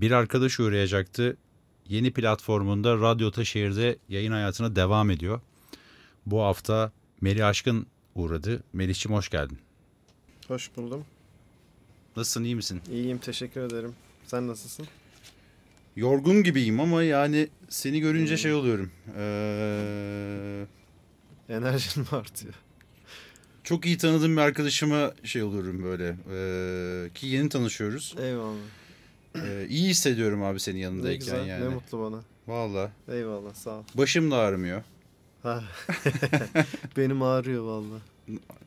bir arkadaş uğrayacaktı. Yeni platformunda Radyo Taşehir'de yayın hayatına devam ediyor. Bu hafta Melih Aşkın uğradı. Melih'ciğim hoş geldin. Hoş buldum. Nasılsın iyi misin? İyiyim teşekkür ederim. Sen nasılsın? Yorgun gibiyim ama yani seni görünce şey oluyorum. Ee, Enerjin mi artıyor? çok iyi tanıdığım bir arkadaşıma şey oluyorum böyle. Ee, ki yeni tanışıyoruz. Eyvallah. Ee, iyi hissediyorum abi senin Ne yanındayken güzel yani. ne mutlu bana. Valla. Eyvallah sağ ol. Başım da ağrımıyor. Benim ağrıyor valla.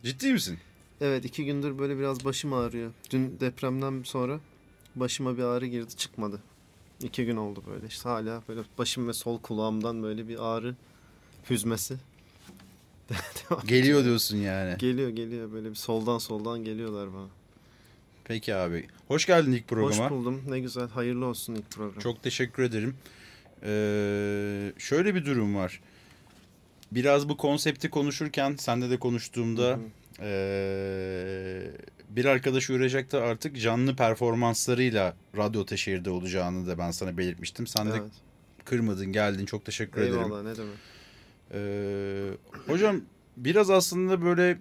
Ciddi misin? Evet iki gündür böyle biraz başım ağrıyor. Dün depremden sonra başıma bir ağrı girdi çıkmadı. İki gün oldu böyle işte hala böyle başım ve sol kulağımdan böyle bir ağrı hüzmesi. Geliyor diyorsun yani. Geliyor geliyor böyle bir soldan soldan geliyorlar bana. Peki abi. Hoş geldin ilk programa. Hoş buldum ne güzel hayırlı olsun ilk program. Çok teşekkür ederim. Ee, şöyle bir durum var. Biraz bu konsepti konuşurken senle de konuştuğumda Hı hı. ee, bir arkadaş da artık canlı performanslarıyla Radyo Teşehir'de olacağını da ben sana belirtmiştim. Sen de Evet. kırmadın geldin çok teşekkür ederim. Eyvallah ne demek. Ee, hocam biraz aslında böyle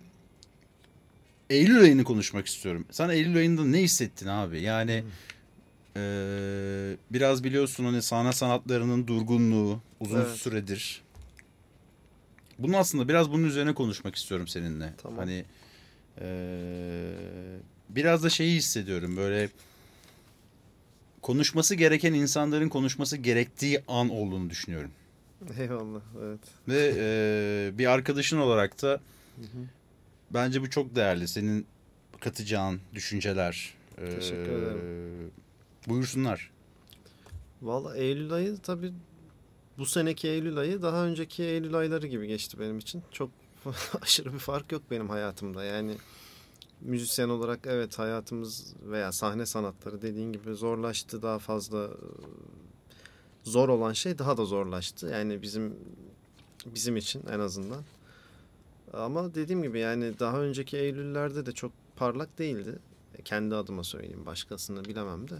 Eylül ayını konuşmak istiyorum. Sen Eylül ayında ne hissettin abi? Yani ee, biraz biliyorsun hani sahne sanatlarının durgunluğu uzun Evet. süredir. Bunun aslında biraz bunun üzerine konuşmak istiyorum seninle. Tamam. Hani ee, biraz da şeyi hissediyorum böyle konuşması gereken insanların konuşması gerektiği an olduğunu düşünüyorum. Eyvallah evet. Ve e, bir arkadaşın olarak da Hı hı. Bence bu çok değerli. Senin katacağın düşünceler. E, Teşekkür ederim. Buyursunlar. Valla Eylül ayı tabii bu seneki Eylül ayı daha önceki Eylül ayları gibi geçti benim için. Çok aşırı bir fark yok benim hayatımda. Yani müzisyen olarak evet hayatımız veya sahne sanatları dediğin gibi zorlaştı. Daha fazla e, zor olan şey daha da zorlaştı. Yani bizim bizim için en azından. Ama dediğim gibi yani daha önceki Eylüllerde de çok parlak değildi. Kendi adıma söyleyeyim başkasını bilemem de.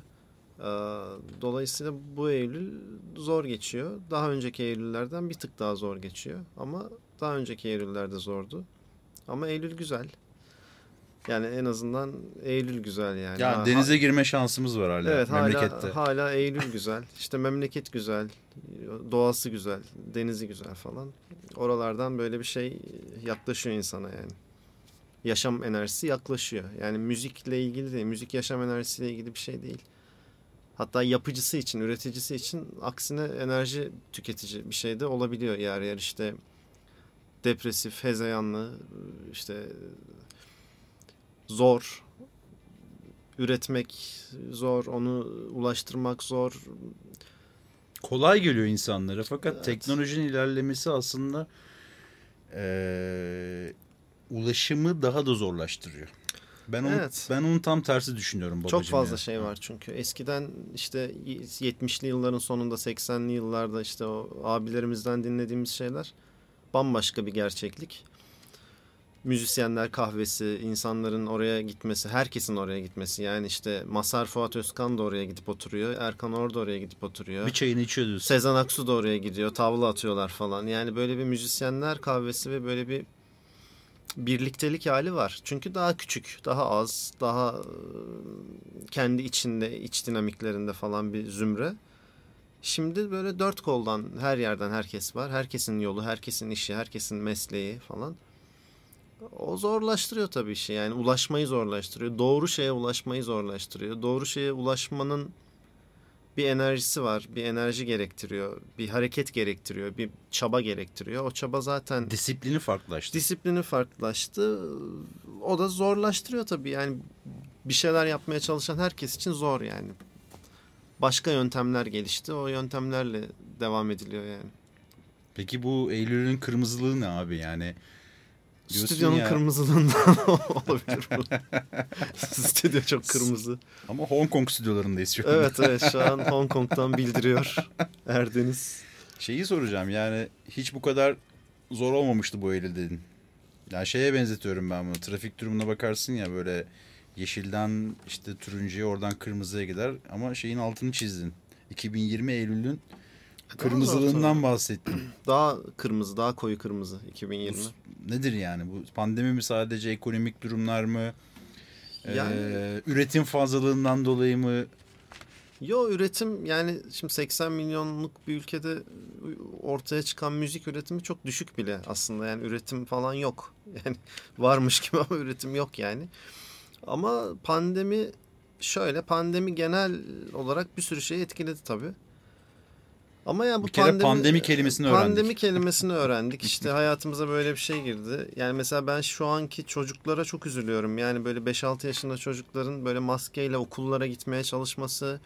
Dolayısıyla bu Eylül zor geçiyor. Daha önceki Eylüllerden bir tık daha zor geçiyor. Ama daha önceki Eylüllerde zordu. Ama Eylül güzel. Yani en azından Eylül güzel yani. Yani Ha- denize girme şansımız var hala Evet memlekette. hala, hala Eylül güzel. İşte memleket güzel. Doğası güzel. Denizi güzel falan. Oralardan böyle bir şey yaklaşıyor insana yani. Yaşam enerjisi yaklaşıyor. Yani müzikle ilgili değil. Müzik yaşam enerjisiyle ilgili bir şey değil. Hatta yapıcısı için, üreticisi için aksine enerji tüketici bir şey de olabiliyor yer yer işte depresif, hezeyanlı, işte zor, üretmek zor, onu ulaştırmak zor. Kolay geliyor insanlara fakat Evet. teknolojinin ilerlemesi aslında e, ulaşımı daha da zorlaştırıyor. Ben onu, Evet. ben onun tam tersi düşünüyorum babacığım. Çok fazla ya. şey var çünkü. Eskiden işte 70'li yılların sonunda 80'li yıllarda işte o abilerimizden dinlediğimiz şeyler bambaşka bir gerçeklik. Müzisyenler kahvesi, insanların oraya gitmesi, herkesin oraya gitmesi. Yani işte Masar Fuat Özkan da oraya gidip oturuyor. Erkan Or da oraya gidip oturuyor. Bir çayını içiyor diyorsun. Sezen Aksu da oraya gidiyor. Tavla atıyorlar falan. Yani böyle bir müzisyenler kahvesi ve böyle bir birliktelik hali var. Çünkü daha küçük, daha az, daha e, kendi içinde, iç dinamiklerinde falan bir zümre. Şimdi böyle dört koldan her yerden herkes var. Herkesin yolu, herkesin işi, herkesin mesleği falan. O zorlaştırıyor tabii işi. Yani ulaşmayı zorlaştırıyor. Doğru şeye ulaşmayı zorlaştırıyor. Doğru şeye ulaşmanın bir enerjisi var. Bir enerji gerektiriyor. Bir hareket gerektiriyor. Bir çaba gerektiriyor. O çaba zaten Disiplini farklılaştı. disiplini farklılaştı. O da zorlaştırıyor tabii. Yani bir şeyler yapmaya çalışan herkes için zor yani. Başka yöntemler gelişti. O yöntemlerle devam ediliyor yani. Peki bu Eylül'ün kırmızılığı ne abi yani? Diyorsun Stüdyonun ya- kırmızılığından olabilir bu. Stüdyo çok kırmızı. Ama Hong Kong stüdyolarındayız şu anda. Evet evet şu an Hong Kong'dan bildiriyor Erdeniz. Şeyi soracağım yani hiç bu kadar zor olmamıştı bu Eylül dedin. Yani şeye benzetiyorum ben bunu. Trafik durumuna bakarsın ya böyle yeşilden işte turuncuya oradan kırmızıya gider ama şeyin altını çizdin. 2020 Eylül'ün kırmızılığından bahsettin. Daha kırmızı, daha koyu kırmızı 2020. Bu nedir yani? Bu pandemi mi sadece ekonomik durumlar mı? Yani- Ee, üretim fazlalığından dolayı mı? Yo üretim yani şimdi 80 milyonluk bir ülkede ortaya çıkan müzik üretimi çok düşük bile aslında. Yani üretim falan yok. Yani varmış gibi ama üretim yok yani. Ama pandemi şöyle pandemi genel olarak bir sürü şeyi etkiledi tabii. Ama ya bu Bir kere pandemi kelimesini öğrendik. Pandemi kelimesini öğrendik. İşte hayatımıza böyle bir şey girdi. Yani mesela ben şu anki çocuklara çok üzülüyorum. Yani böyle 5-6 yaşında çocukların böyle maskeyle okullara gitmeye çalışması.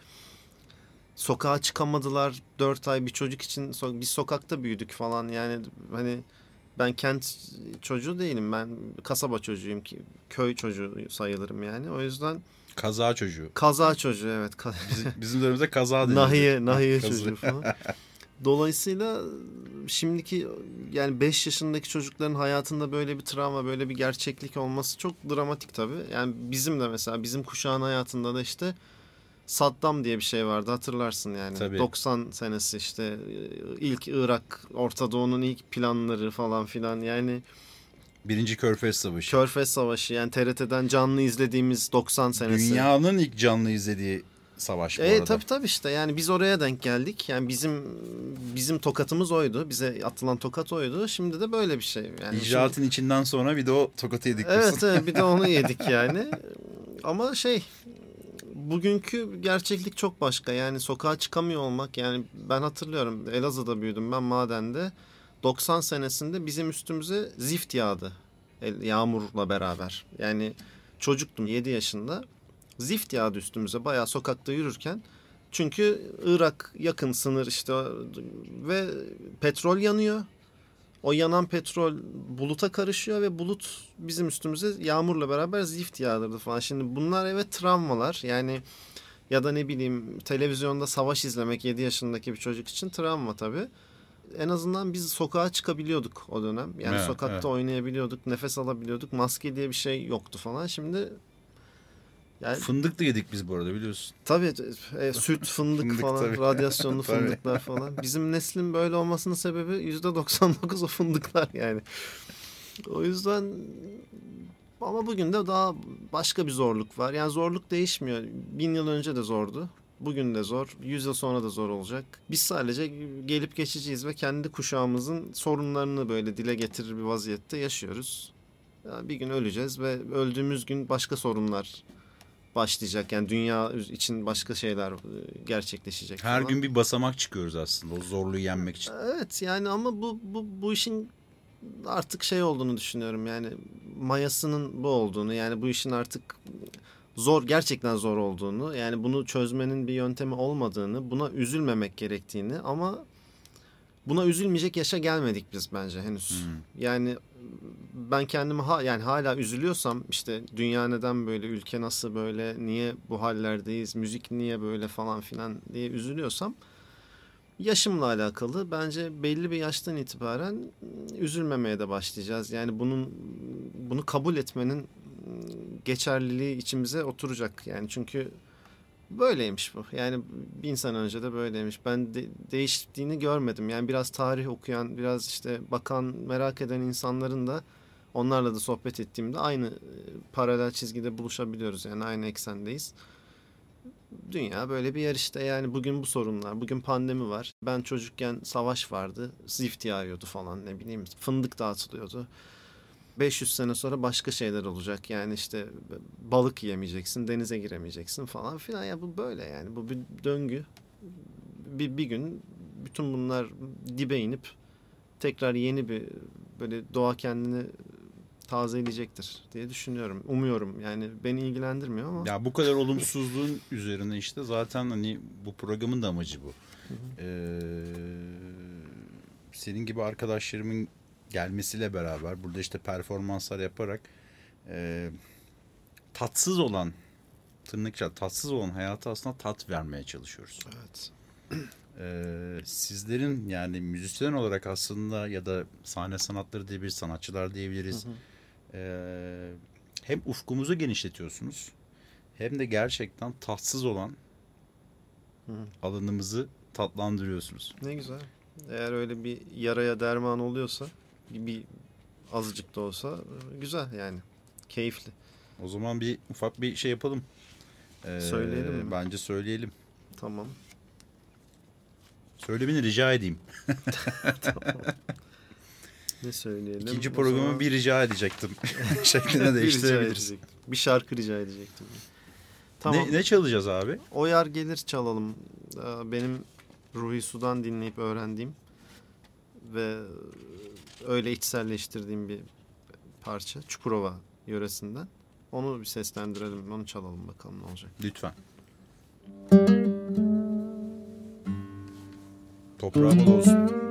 Sokağa çıkamadılar 4 ay bir çocuk için. Biz sokakta büyüdük falan. Yani hani ben kent çocuğu değilim. Ben kasaba çocuğuyum ki köy çocuğu sayılırım yani. O yüzden Kaza çocuğu. kaza çocuğu evet. Bizim, bizim dönemimizde kaza denirdi. Nahiye, nahiye çocuğu falan. Dolayısıyla şimdiki yani 5 yaşındaki çocukların hayatında böyle bir travma, böyle bir gerçeklik olması çok dramatik tabii. Yani bizim de mesela bizim kuşağın hayatında da işte Saddam diye bir şey vardı hatırlarsın yani. Tabii. 90 senesi işte ilk Irak, Orta Doğu'nun ilk planları falan filan yani Birinci Körfez Savaşı. Körfez Savaşı yani TRT'den canlı izlediğimiz 90 senesi. Dünyanın ilk canlı izlediği savaş bu E arada. tabii tabii işte yani biz oraya denk geldik. Yani bizim bizim tokatımız oydu. Bize atılan tokat oydu. Şimdi de böyle bir şey. Yani İcraatın içinden sonra bir de o tokatı yedik. şimdi-. Evet evet bir de onu yedik yani. Ama şey bugünkü gerçeklik çok başka. Yani sokağa çıkamıyor olmak yani ben hatırlıyorum Elazığ'da büyüdüm ben madende. 90 senesinde bizim üstümüze zift yağdı. Yağmurla beraber. Yani çocuktum 7 yaşında. Zift yağdı üstümüze bayağı sokakta yürürken. Çünkü Irak yakın sınır işte ve petrol yanıyor. O yanan petrol buluta karışıyor ve bulut bizim üstümüze yağmurla beraber zift yağdırdı falan. Şimdi bunlar evet travmalar. Yani ya da ne bileyim televizyonda savaş izlemek 7 yaşındaki bir çocuk için travma tabii. En azından biz sokağa çıkabiliyorduk o dönem. Yani Evet, sokakta evet. oynayabiliyorduk, nefes alabiliyorduk. Maske diye bir şey yoktu falan. Şimdi yani Fındık da yedik biz bu arada biliyorsun. Tabii e, süt, fındık, Fındık falan, tabii. radyasyonlu fındıklar falan. Bizim neslin böyle olmasının sebebi yüzde 99 o fındıklar yani. O yüzden ama bugün de daha başka bir zorluk var. Yani zorluk değişmiyor. Bin yıl önce de zordu. Bugün de zor. Yüz yıl sonra da zor olacak. Biz sadece gelip geçiciyiz ve kendi kuşağımızın sorunlarını böyle dile getirir bir vaziyette yaşıyoruz. Yani bir gün öleceğiz ve öldüğümüz gün başka sorunlar başlayacak. Yani dünya için başka şeyler e, gerçekleşecek. Her falan. gün bir basamak çıkıyoruz aslında o zorluğu yenmek için. Evet yani ama bu bu bu işin artık şey olduğunu düşünüyorum. Yani mayasının bu olduğunu yani bu işin artık zor gerçekten zor olduğunu yani bunu çözmenin bir yöntemi olmadığını buna üzülmemek gerektiğini ama buna üzülmeyecek yaşa gelmedik biz bence henüz. Hmm. Yani ben kendimi ha, yani hala üzülüyorsam işte dünya neden böyle ülke nasıl böyle niye bu hallerdeyiz müzik niye böyle falan filan diye üzülüyorsam yaşımla alakalı bence belli bir yaştan itibaren üzülmemeye de başlayacağız. Yani bunun bunu kabul etmenin geçerliliği içimize oturacak. Yani çünkü böyleymiş bu. Yani bin sene önce de böyleymiş. Ben de, değiştiğini görmedim. Yani biraz tarih okuyan, biraz işte bakan, merak eden insanların da onlarla da sohbet ettiğimde aynı e, paralel çizgide buluşabiliyoruz. Yani aynı eksendeyiz. Dünya böyle bir yer işte yani bugün bu sorunlar, bugün pandemi var. Ben çocukken savaş vardı, zift yağıyordu falan ne bileyim fındık dağıtılıyordu. 500 sene sonra başka şeyler olacak. Yani işte balık yemeyeceksin, denize giremeyeceksin falan filan. Ya bu böyle yani. Bu bir döngü. Bir, bir gün bütün bunlar dibe inip tekrar yeni bir böyle doğa kendini tazeleyecektir diye düşünüyorum. Umuyorum. Yani beni ilgilendirmiyor ama. Ya bu kadar olumsuzluğun üzerine işte zaten hani bu programın da amacı bu. Ee, senin gibi arkadaşlarımın gelmesiyle beraber burada işte performanslar yaparak e, tatsız olan tırnak içinde tatsız olan hayata aslında tat vermeye çalışıyoruz. Evet. Ee, sizlerin yani müzisyen olarak aslında ya da sahne sanatları diye bir sanatçılar diyebiliriz. Hı hı. Ee, hem ufkumuzu genişletiyorsunuz hem de gerçekten tatsız olan Hı. alanımızı tatlandırıyorsunuz. Ne güzel. Eğer öyle bir yaraya derman oluyorsa bir, azıcık da olsa e, güzel yani. Keyifli. O zaman bir ufak bir şey yapalım. Ee, Söyleyelim mi? Bence söyleyelim. Tamam. Söylemeni rica edeyim. Ne söyleyelim? İkinci programı zaman- bir rica edecektim. Şeklinde değiştirebiliriz. Bir şarkı rica edecektim. Tamam. Ne, ne çalacağız abi? O yer gelir çalalım. Ee, Benim Ruhi Sudan dinleyip öğrendiğim ve öyle içselleştirdiğim bir parça. Çukurova yöresinden. Onu bir seslendirelim. Onu çalalım bakalım ne olacak. Lütfen. Toprağı olsun.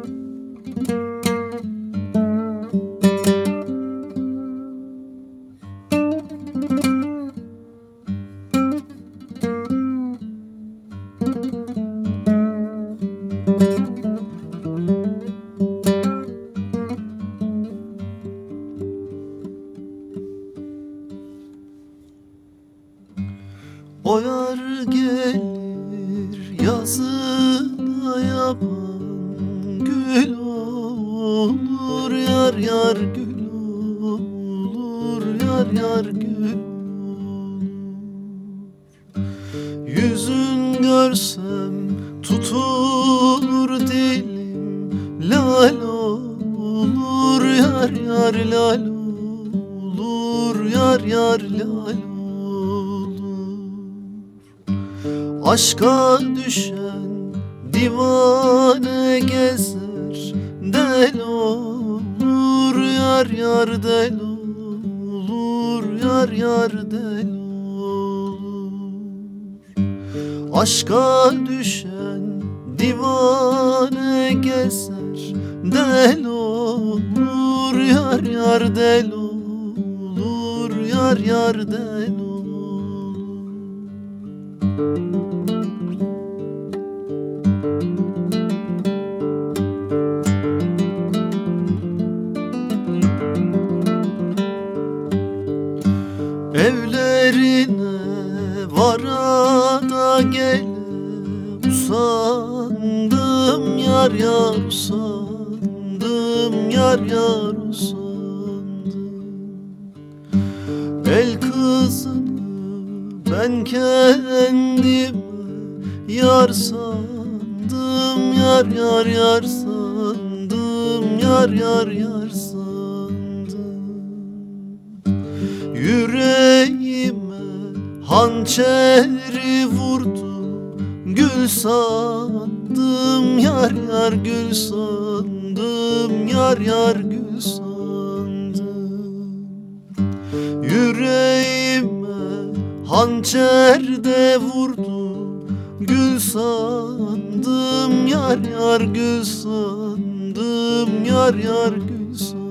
cause ben kendime Yar sandım Yar yar yar sandım Yar yar yar sandım. Yüreğime hançeri vurdu Gül sandım yar yar gül sandım Yar yar gül sandım. Yüreğime hançer de vurdu Gül sandım yar yar gül sandım Yar yar gül sandım.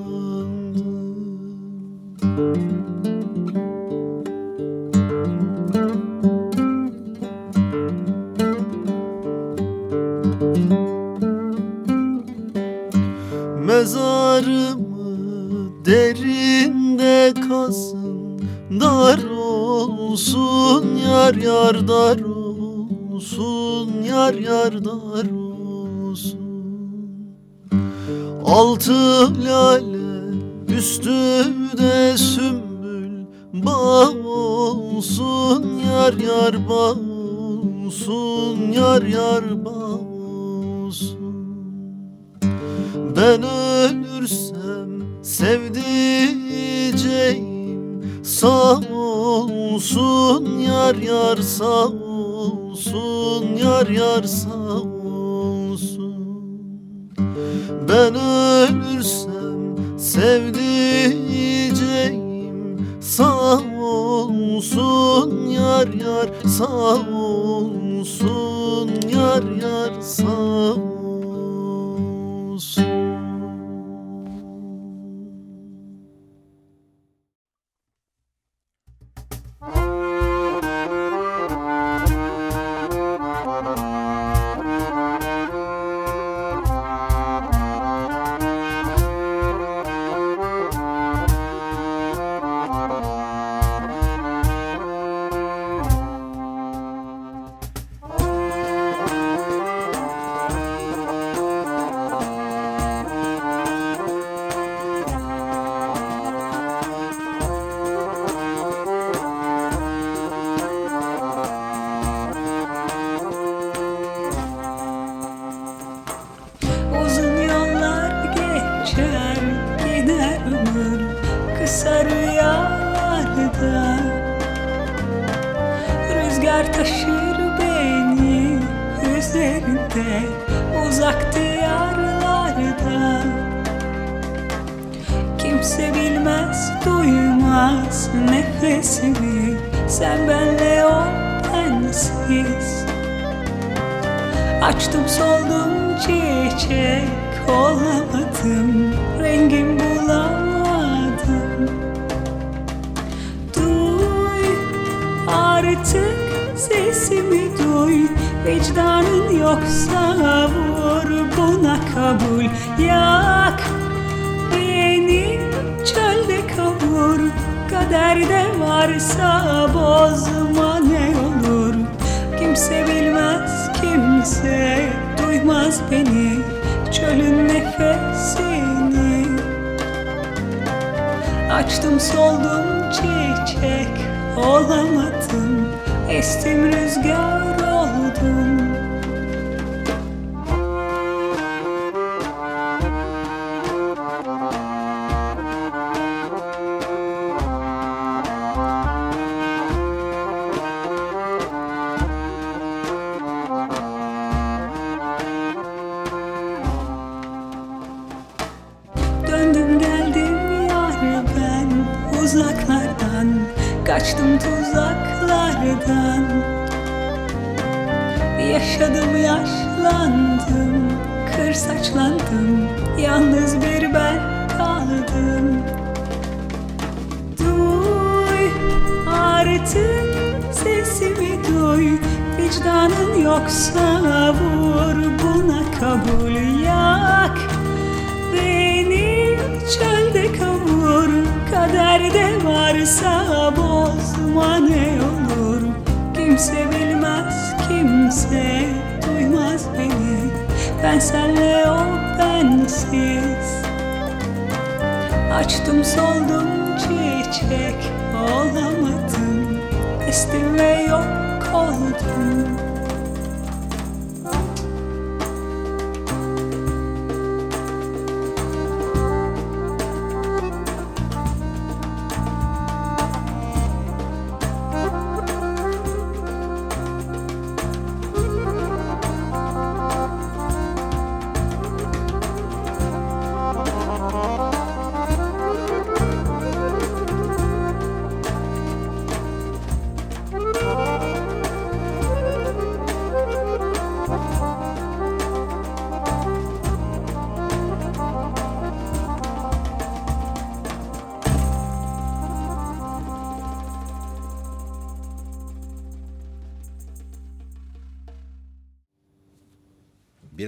Mezarımı derinde kazın Dar olsun yar yar dar olsun Yar yar dar olsun. Altı lale üstü de sümbül Bağ olsun yar yar bağ olsun Yar yar bağ olsun. Ben ölürsem sevdiceğim sağ olsun yar yar sağ olsun yar yar sağ olsun Ben ölürsem sevdiceğim sağ olsun yar yar sağ olsun yar yar sağ olsun artık sesimi duy. Vicdanın yoksa vur buna kabul. Yak beni çölde kavur. Kaderde varsa bozma ne olur. Kimse bilmez kimse duymaz beni. Çölün nefesini Açtım soldum çiçek olamadım Estim rüzgar oldum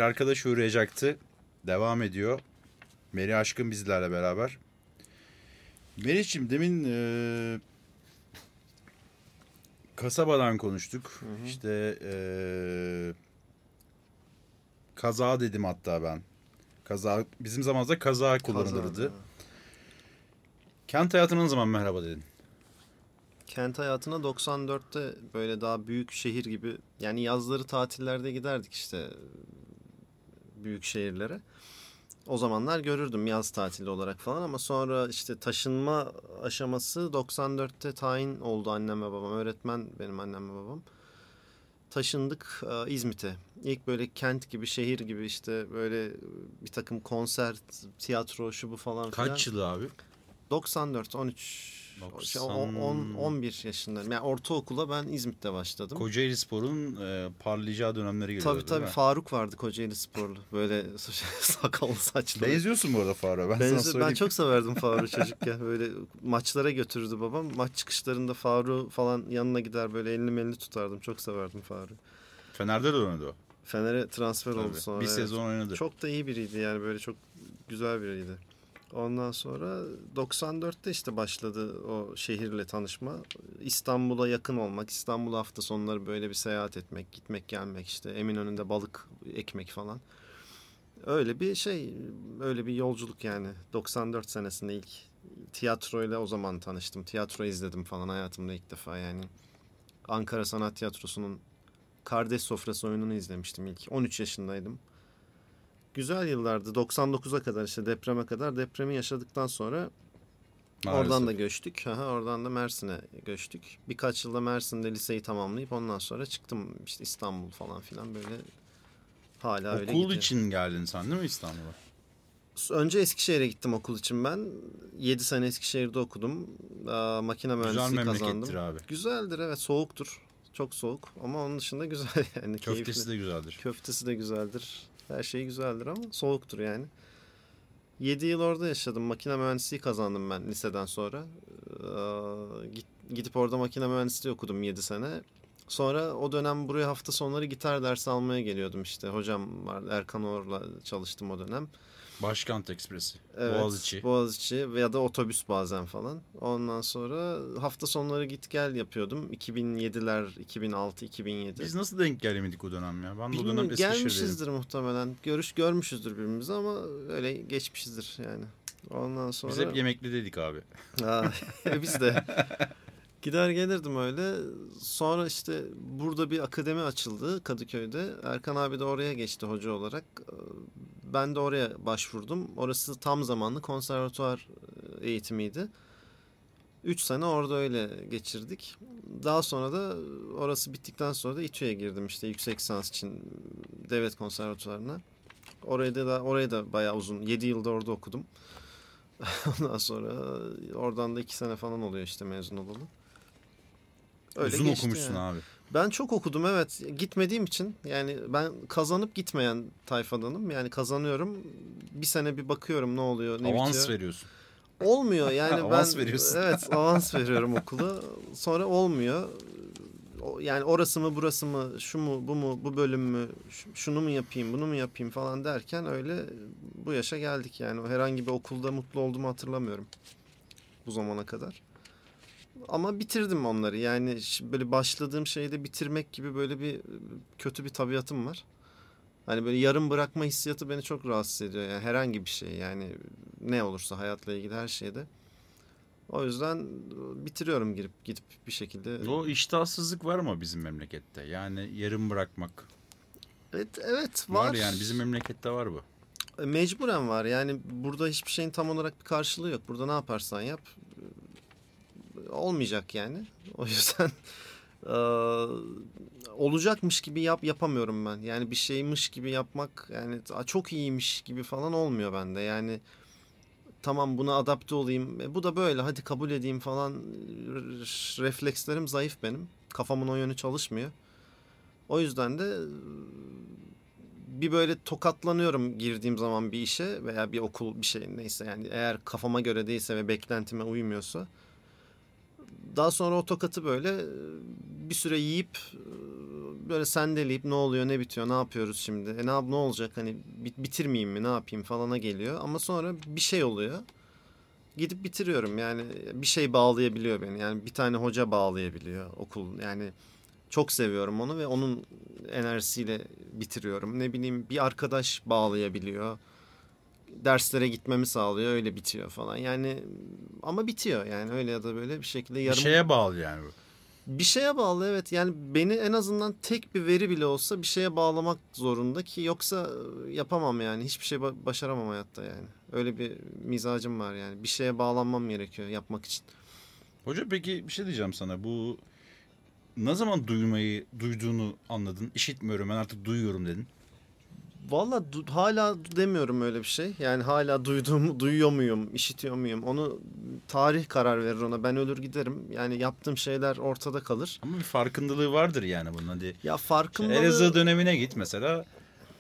arkadaş uğrayacaktı. Devam ediyor. Meri Aşkın bizlerle beraber. Meriç'im demin e, kasabadan konuştuk. İşte e, kaza dedim hatta ben. Kaza bizim zamanımızda kaza kullanılırdı. Kent hayatına ne zaman merhaba dedin? Kent hayatına 94'te böyle daha büyük şehir gibi yani yazları tatillerde giderdik işte büyük şehirlere. O zamanlar görürdüm yaz tatili olarak falan ama sonra işte taşınma aşaması 94'te tayin oldu annem ve babam. Öğretmen benim annem ve babam. Taşındık e, İzmit'e. İlk böyle kent gibi, şehir gibi işte böyle bir takım konser, tiyatro, şu bu falan filan. Kaç yılı abi? 94, 13, 90. şey, 11 yaşındayım. Yani ortaokula ben İzmit'te başladım. Kocaeli Spor'un e, parlayacağı dönemleri geliyor. Tabii tabii Faruk vardı Kocaeli Sporlu. Böyle sakallı saçlı. Benziyorsun bu arada Faruk'a. Ben sana Benzi- söyleyeyim. ben çok severdim Faruk'u çocukken. Böyle maçlara götürürdü babam. Maç çıkışlarında Faruk falan yanına gider böyle elini melini tutardım. Çok severdim Faruk'u. Fener'de de oynadı o. Fener'e transfer oldu Tabii. sonra. Bir evet. sezon oynadı. Çok da iyi biriydi yani böyle çok güzel biriydi. Ondan sonra 94'te işte başladı o şehirle tanışma. İstanbul'a yakın olmak, İstanbul hafta sonları böyle bir seyahat etmek, gitmek gelmek işte Eminönü'nde balık ekmek falan. Öyle bir şey, öyle bir yolculuk yani. 94 senesinde ilk tiyatroyla o zaman tanıştım. Tiyatro izledim falan hayatımda ilk defa yani. Ankara Sanat Tiyatrosu'nun Kardeş Sofrası oyununu izlemiştim ilk. 13 yaşındaydım. Güzel yıllardı. 99'a kadar işte depreme kadar. Depremi yaşadıktan sonra Maalesef. oradan da göçtük. Aha, oradan da Mersin'e göçtük. Birkaç yılda Mersin'de liseyi tamamlayıp ondan sonra çıktım işte İstanbul falan filan böyle Hala öyle Okul için geldin sen değil mi İstanbul'a? Önce Eskişehir'e gittim okul için ben. 7 sene Eskişehir'de okudum. Aa, makine Güzel mühendisliği memlekettir kazandım. abi. Güzeldir evet soğuktur. Çok soğuk ama onun dışında güzel yani. Köftesi keyifli. de güzeldir. Köftesi de güzeldir. Her şey güzeldir ama soğuktur yani. 7 yıl orada yaşadım. Makine mühendisliği kazandım ben liseden sonra. Ee, Gidip orada makine mühendisliği okudum 7 sene. Sonra o dönem buraya hafta sonları gitar dersi almaya geliyordum işte. Hocam vardı Erkan Or'la çalıştım o dönem. Başkent Ekspresi. Evet, Boğaziçi. Boğaziçi veya da otobüs bazen falan. Ondan sonra hafta sonları git gel yapıyordum. 2007'ler, 2006, 2007. Biz nasıl denk gelemedik o dönem ya? Ben de o Bilmiyorum, dönem gelmişizdir muhtemelen. Görüş görmüşüzdür birbirimizi ama öyle geçmişizdir yani. Ondan sonra Biz hep yemekli dedik abi. Ha, biz de gider gelirdim öyle. Sonra işte burada bir akademi açıldı Kadıköy'de. Erkan abi de oraya geçti hoca olarak. Ben de oraya başvurdum. Orası tam zamanlı konservatuvar eğitimiydi. Üç sene orada öyle geçirdik. Daha sonra da orası bittikten sonra da İTÜ'ye girdim işte yüksek lisans için devlet konservatuvarına. Oraya da oraya da bayağı uzun 7 yılda orada okudum. Ondan sonra oradan da iki sene falan oluyor işte mezun olalı. Uzun geçti okumuşsun yani. abi. Ben çok okudum evet. Gitmediğim için yani ben kazanıp gitmeyen tayfadanım. Yani kazanıyorum. Bir sene bir bakıyorum ne oluyor ne Avans bitiyor. veriyorsun. Olmuyor yani Avans ben veriyorsun. evet avans veriyorum okula. Sonra olmuyor. Yani orası mı burası mı şu mu bu mu bu bölüm mü şunu mu yapayım bunu mu yapayım falan derken öyle bu yaşa geldik yani. Herhangi bir okulda mutlu olduğumu hatırlamıyorum bu zamana kadar. Ama bitirdim onları yani böyle başladığım şeyde bitirmek gibi böyle bir kötü bir tabiatım var. Hani böyle yarım bırakma hissiyatı beni çok rahatsız ediyor. Yani herhangi bir şey yani ne olursa hayatla ilgili her şeyde. O yüzden bitiriyorum girip gidip bir şekilde. O iştahsızlık var mı bizim memlekette? Yani yarım bırakmak. Evet, evet Var, var. yani bizim memlekette var bu. E, Mecburen var. Yani burada hiçbir şeyin tam olarak bir karşılığı yok. Burada ne yaparsan yap olmayacak yani. O yüzden e, olacakmış gibi yap yapamıyorum ben. Yani bir şeymiş gibi yapmak yani "Aa, çok iyiymiş gibi falan olmuyor bende. Yani tamam buna adapte olayım. E, bu da böyle hadi kabul edeyim falan. Reflekslerim zayıf benim. Kafamın o yönü çalışmıyor. O yüzden de bir böyle tokatlanıyorum girdiğim zaman bir işe veya bir okul bir şey neyse yani eğer kafama göre değilse ve beklentime uymuyorsa daha sonra o tokatı böyle e, bir süre yiyip e, böyle sendeleyip ne oluyor ne bitiyor ne yapıyoruz şimdi? E ne, yap- ne olacak? Hani bit- bitirmeyeyim mi ne yapayım falana geliyor. Ama sonra bir şey oluyor. Gidip bitiriyorum. Yani bir şey bağlayabiliyor beni. Yani bir tane hoca bağlayabiliyor okul. Yani çok seviyorum onu ve onun enerjisiyle bitiriyorum. Ne bileyim bir arkadaş bağlayabiliyor. Derslere gitmemi sağlıyor öyle bitiyor falan. Yani ama bitiyor yani öyle ya da böyle bir şekilde yarım Bir şeye bağlı yani bu. bir şeye bağlı evet. Yani beni en azından tek bir veri bile olsa bir şeye bağlamak zorunda ki yoksa e, yapamam yani. Hiçbir şey ba- başaramam hayatta yani. Öyle bir mizacım var yani. Bir şeye bağlanmam gerekiyor yapmak için. Hoca peki bir şey diyeceğim sana. Bu ne zaman duymayı, duyduğunu anladın? İşitmiyorum ben artık duyuyorum dedin. Valla hala demiyorum öyle bir şey. Yani hala duyduğumu duyuyor muyum, işitiyor muyum? Onu tarih karar verir ona. Ben ölür giderim. Yani yaptığım şeyler ortada kalır. Ama bir farkındalığı vardır yani bunun. Hadi Ya farkındalığı... Elazığ dönemine git mesela.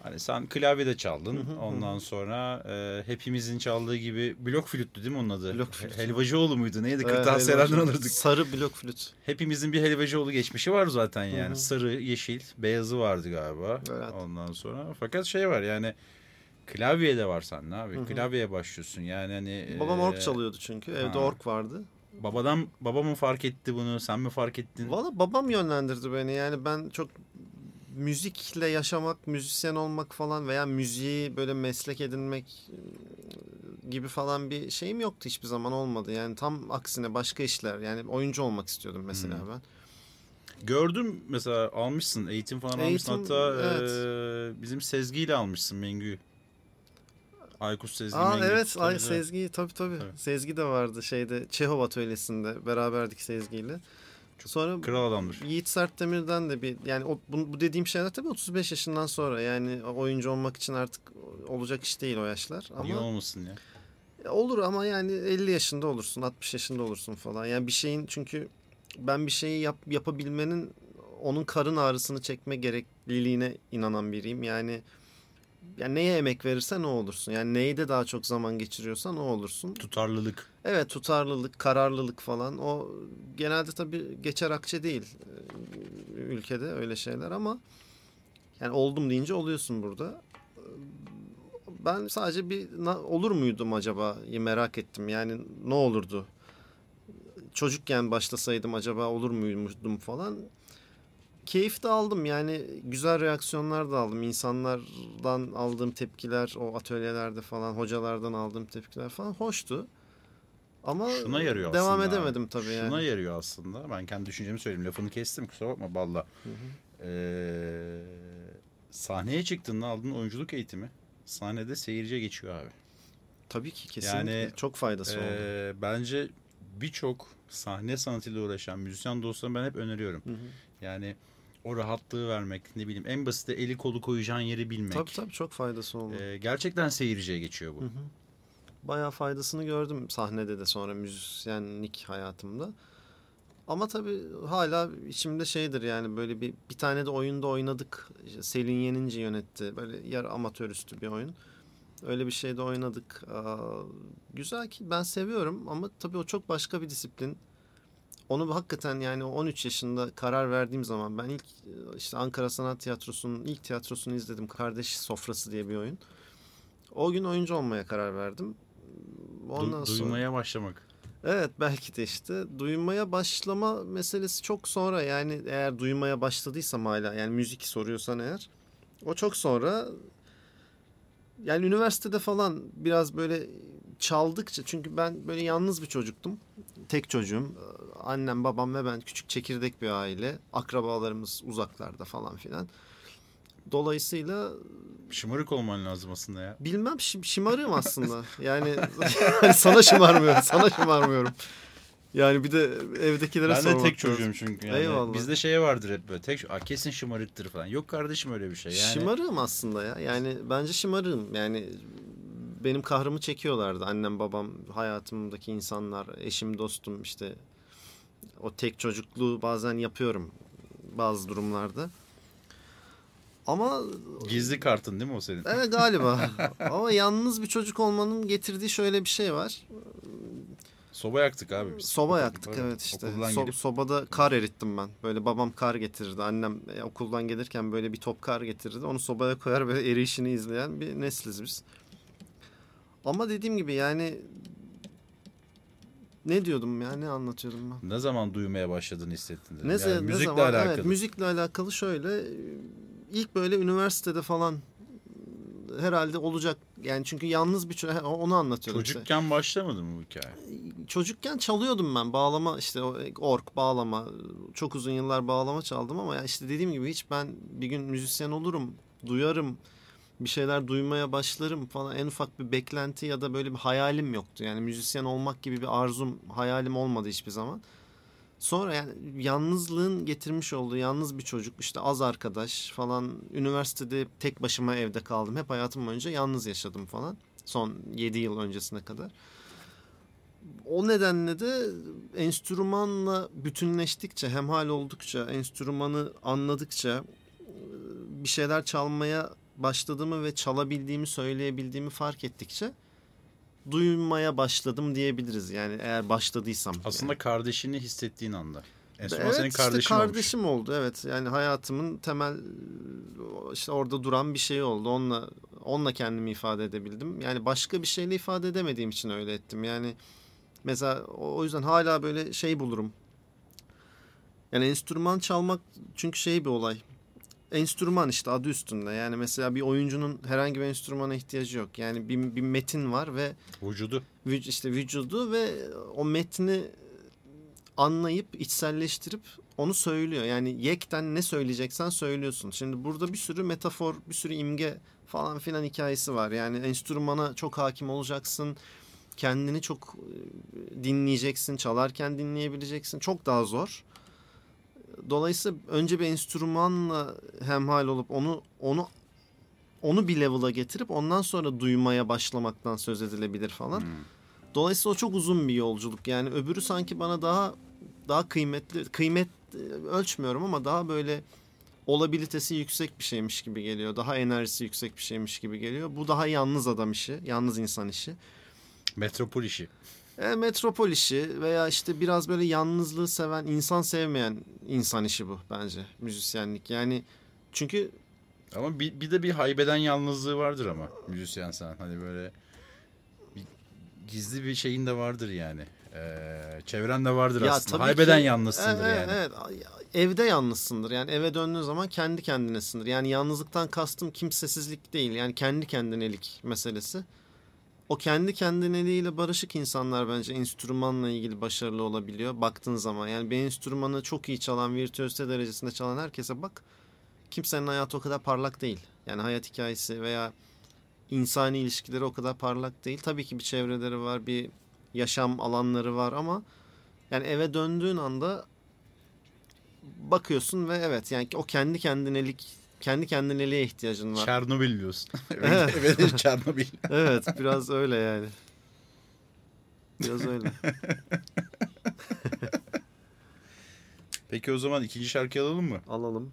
Hani sen klavyede çaldın. Ondan sonra e, hepimizin çaldığı gibi blok flüttü değil mi onun adı? Blok flüt. He- Helvacıoğlu muydu? Neydi? Ee, Kırtasiyelerden alırdık. Sarı blok flüt. Hepimizin bir helvacıoğlu geçmişi var zaten yani. Hı hı. Sarı, yeşil, beyazı vardı galiba. Evet. Ondan sonra. Fakat şey var yani klavyede var sen ne abi? Hı hı. Klavyeye başlıyorsun yani hani. Babam e, ork çalıyordu çünkü. Evde ha. ork vardı. Babadan baba mı fark etti bunu? Sen mi fark ettin? Valla babam yönlendirdi beni. Yani ben çok müzikle yaşamak, müzisyen olmak falan veya müziği böyle meslek edinmek gibi falan bir şeyim yoktu hiçbir zaman olmadı. Yani tam aksine başka işler yani oyuncu olmak istiyordum mesela Hmm. ben. Gördüm mesela almışsın eğitim falan almışsın. Eğitim, Hatta evet. e, bizim Sezgi ile almışsın Mengü. Aykut Sezgi Aa Mengü. evet Tabii, ay. Sezgi tabii tabii. Evet. Sezgi de vardı şeyde Çehov atölyesinde beraberdik Sezgi'yle. Sonra Kral adamdır. Yiğit Sertdemir'den de bir yani o, bu, bu dediğim şeyler tabii 35 yaşından sonra yani oyuncu olmak için artık olacak iş değil o yaşlar. Ama Niye olmasın ya? Ya olur ama yani 50 yaşında olursun, 60 yaşında olursun falan. Yani bir şeyin çünkü ben bir şeyi yap, yapabilmenin onun karın ağrısını çekme gerekliliğine inanan biriyim. Yani yani neye emek verirsen o olursun. Yani neyde daha çok zaman geçiriyorsan o olursun. Tutarlılık. Evet tutarlılık, kararlılık falan o genelde tabii geçer akçe değil e, ülkede öyle şeyler ama yani oldum deyince oluyorsun burada. Ben sadece bir olur muydum acaba merak ettim. Yani ne olurdu? Çocukken başlasaydım acaba olur muydum falan. Keyif de aldım yani güzel reaksiyonlar da aldım. İnsanlardan aldığım tepkiler o atölyelerde falan hocalardan aldığım tepkiler falan hoştu. Ama Şuna yarıyor devam aslında. edemedim abi. tabii Şuna yani. yarıyor aslında. Ben kendi düşüncemi söyleyeyim. Lafını kestim kusura bakma balla. Ee, sahneye çıktığında aldığın oyunculuk eğitimi sahnede seyirciye geçiyor abi. Tabii ki kesinlikle Yani, çok faydası oldu. Ee, bence birçok sahne sanatıyla uğraşan müzisyen dostlarıma ben hep öneriyorum. Hı hı. Yani o rahatlığı vermek ne bileyim en basit eli kolu koyacağın yeri bilmek. Tabii tabii çok faydası oldu. Ee, gerçekten seyirciye geçiyor bu. Hı hı. Bayağı faydasını gördüm sahnede de sonra müzisyenlik hayatımda. Ama tabii hala içimde şeydir yani böyle bir bir tane de oyunda oynadık. İşte Selin Yeninci yönetti. Böyle yarı amatörüstü bir oyun. Öyle bir şeyde oynadık. Aa, güzel ki ben seviyorum ama tabii o çok başka bir disiplin. Onu hakikaten yani 13 yaşında karar verdiğim zaman ben ilk işte Ankara Sanat Tiyatrosu'nun ilk tiyatrosunu izledim. Kardeş Sofrası diye bir oyun. O gün oyuncu olmaya karar verdim. Ondan Du- sonra duymaya başlamak. Evet belki de işte duymaya başlama meselesi çok sonra yani eğer duymaya başladıysam hala yani müzik soruyorsan eğer o çok sonra yani üniversitede falan biraz böyle çaldıkça çünkü ben böyle yalnız bir çocuktum. Tek çocuğum. Annem, babam ve ben küçük çekirdek bir aile. Akrabalarımız uzaklarda falan filan. Dolayısıyla Şımarık olman lazım aslında ya. bilmem şi- şımarığım aslında. Yani sana şımarmıyorum. Sana şımarmıyorum. Yani bir de evdekilere Ben de sormak tek lazım. çocuğum çünkü. Yani. Eyvallah. Bizde şey vardır hep böyle. Tek, Aa, kesin şımarıktır falan. Yok kardeşim öyle bir şey. Yani Şımarığım aslında ya. Yani bence şımarığım. Yani benim kahrımı çekiyorlardı. Annem, babam, hayatımdaki insanlar, eşim, dostum işte. O tek çocukluğu bazen yapıyorum bazı durumlarda. Ama gizli kartın değil mi o senin? evet galiba. Ama yalnız bir çocuk olmanın getirdiği şöyle bir şey var. Soba yaktık abi biz. Soba yaktık böyle evet işte. So- gelip sobada kar erittim ben. Böyle babam kar getirirdi. Annem e, okuldan gelirken böyle bir top kar getirirdi. Onu sobaya koyar böyle erişini izleyen bir nesliz biz. Ama dediğim gibi yani ne diyordum ya ne anlatıyordum ben? ne zaman duymaya başladığını hissettin. Ne, yani ne müzikle zaman? alakalı. Evet, müzikle alakalı şöyle ilk böyle üniversitede falan herhalde olacak yani çünkü yalnız bir onu anlatıyordum. işte. Çocukken başlamadı mı bu hikaye? çocukken çalıyordum ben bağlama işte ork bağlama çok uzun yıllar bağlama çaldım ama ya işte dediğim gibi hiç ben bir gün müzisyen olurum duyarım bir şeyler duymaya başlarım falan en ufak bir beklenti ya da böyle bir hayalim yoktu. Yani müzisyen olmak gibi bir arzum hayalim olmadı hiçbir zaman. Sonra yani yalnızlığın getirmiş olduğu yalnız bir çocuk işte az arkadaş falan üniversitede tek başıma evde kaldım. Hep hayatım boyunca yalnız yaşadım falan son 7 yıl öncesine kadar. O nedenle de enstrümanla bütünleştikçe, hemhal oldukça, enstrümanı anladıkça bir şeyler çalmaya başladığımı ve çalabildiğimi, söyleyebildiğimi fark ettikçe duymaya başladım diyebiliriz. Yani eğer başladıysam. Aslında kardeşini hissettiğin anda. Enstrüman evet, senin işte kardeşin olmuş. kardeşim oldu. Evet. Yani hayatımın temel işte orada duran bir şey oldu. Onunla onunla kendimi ifade edebildim. Yani başka bir şeyle ifade edemediğim için öyle ettim. Yani mesela o yüzden hala böyle şey bulurum. Yani enstrüman çalmak çünkü şey bir olay. Enstrüman işte adı üstünde. Yani mesela bir oyuncunun herhangi bir enstrümana ihtiyacı yok. Yani bir, bir metin var ve Vücudu. vüc- işte vücudu ve o metni anlayıp içselleştirip onu söylüyor. Yani yekten ne söyleyeceksen söylüyorsun. Şimdi burada bir sürü metafor, bir sürü imge falan filan hikayesi var. Yani enstrümana çok hakim olacaksın. Kendini çok e, dinleyeceksin. Çalarken dinleyebileceksin. Çok daha zor. Dolayısıyla önce bir enstrümanla hemhal olup onu onu onu bir level'a getirip ondan sonra duymaya başlamaktan söz edilebilir falan. Hmm. Dolayısıyla o çok uzun bir yolculuk. Yani öbürü sanki bana daha daha kıymetli kıymet ölçmüyorum ama daha böyle olabilitesi yüksek bir şeymiş gibi geliyor. Daha enerjisi yüksek bir şeymiş gibi geliyor. Bu daha yalnız adam işi, yalnız insan işi. Metropol işi. E, metropol işi veya işte biraz böyle yalnızlığı seven, insan sevmeyen insan işi bu bence müzisyenlik. Yani çünkü Ama bir, bir de bir haybeden yalnızlığı vardır ama müzisyen sen. Hani böyle bir gizli bir şeyin de vardır yani. Ee, çevren de vardır Ya aslında. Haybeden ki- yalnızsındır evet, yani. Evet, evde yalnızsındır. Yani eve döndüğün zaman kendi kendinesindir. Yani yalnızlıktan kastım kimsesizlik değil. Yani kendi kendinelik meselesi. O kendi kendineliğiyle barışık insanlar bence enstrümanla ilgili başarılı olabiliyor. Baktığın zaman yani bir enstrümanı çok iyi çalan, virtüözite derecesinde çalan herkese bak. Kimsenin hayatı o kadar parlak değil. Yani hayat hikayesi veya insani ilişkileri o kadar parlak değil. Tabii ki bir çevreleri var, bir yaşam alanları var ama yani eve döndüğün anda bakıyorsun ve evet yani o kendi kendinelik kendi kendineliğe ihtiyacın var. Çernobil diyorsun. Evet. evet, Çernobil. evet biraz öyle yani. Biraz öyle. Peki o zaman ikinci şarkı alalım mı? Alalım.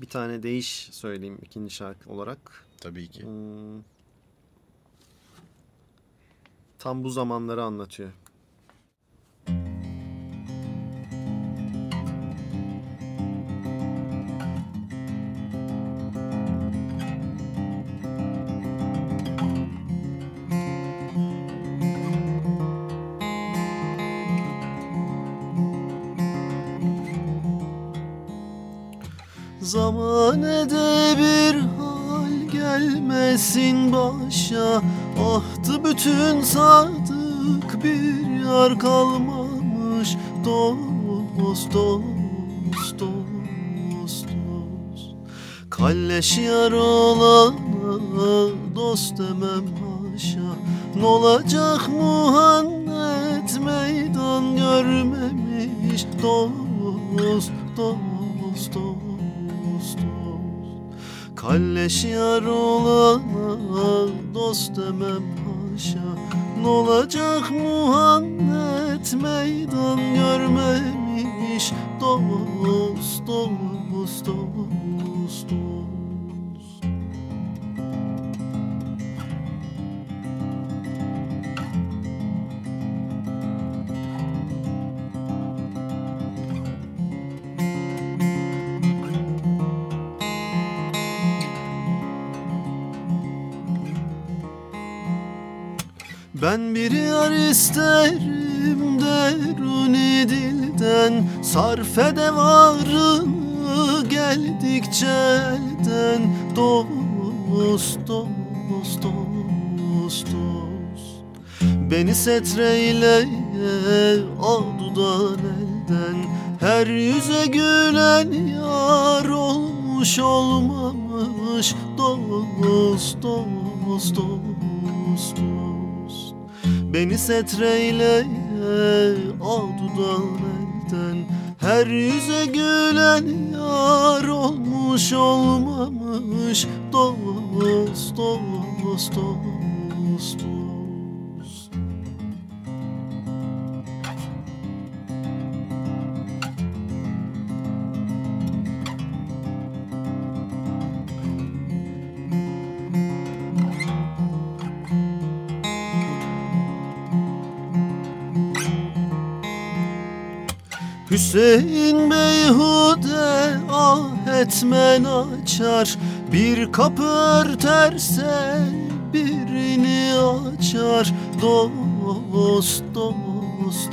Bir tane değiş söyleyeyim ikinci şarkı olarak. Tabii ki. Hmm. Tam bu zamanları anlatıyor. Bütün sadık bir yar kalmamış. Dost, dost, dost, dost. Kalleş yar olana dost demem haşa N'olacak muhannet meydan görmemiş? Dost, dost, dost, dost. Kalleş yar olana dost demem haşa N'olacak muhannet meydan görmemiş dost, dost, isterim deruni dilden Sarfede varını geldikçe elden. Dost, dost, dost, dost. Beni setreyle adudan elden. Her yüze gülen yar olmuş olmamış. Dost, dost, dost, dost Beni setreyle adudan elden Her yüze gülen yar olmuş olmamış Dost, dost, dost, dost Hüseyin beyhude ah etmen açar. Bir kapı örterse birini açar. Dost, dost, dost,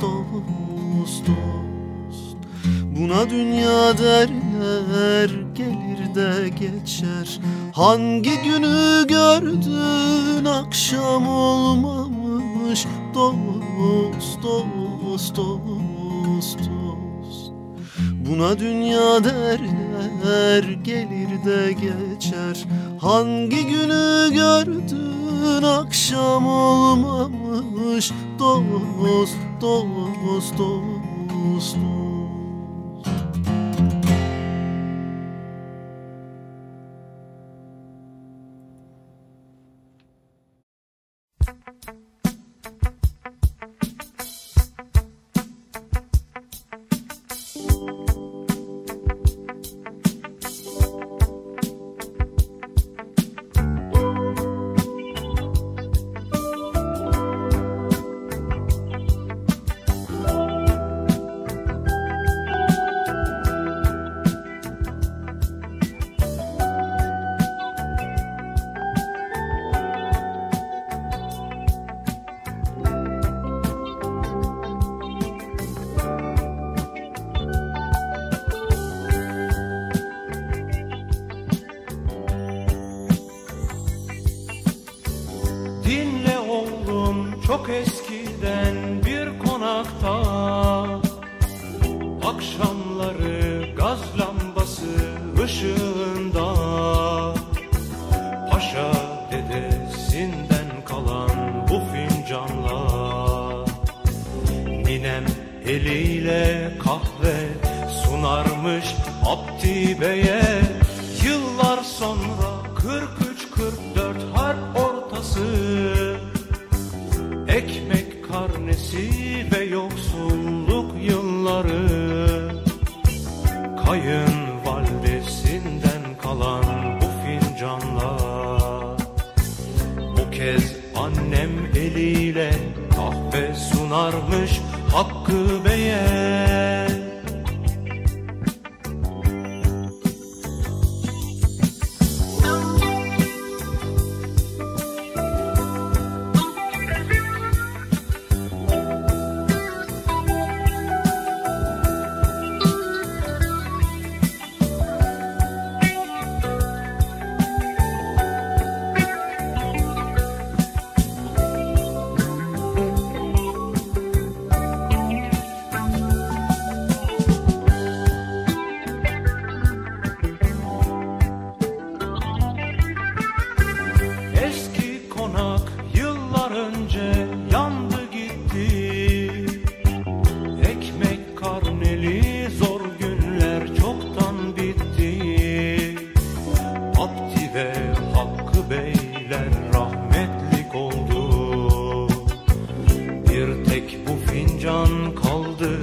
dost. Buna dünya derler gelir de geçer. Hangi günü gördün akşam olmamış. Dost, dost, dost, dost Buna dünya derler gelir de geçer. Hangi günü gördün akşam olmamış. Dost, dost, dost, dost tek bu fincan kaldı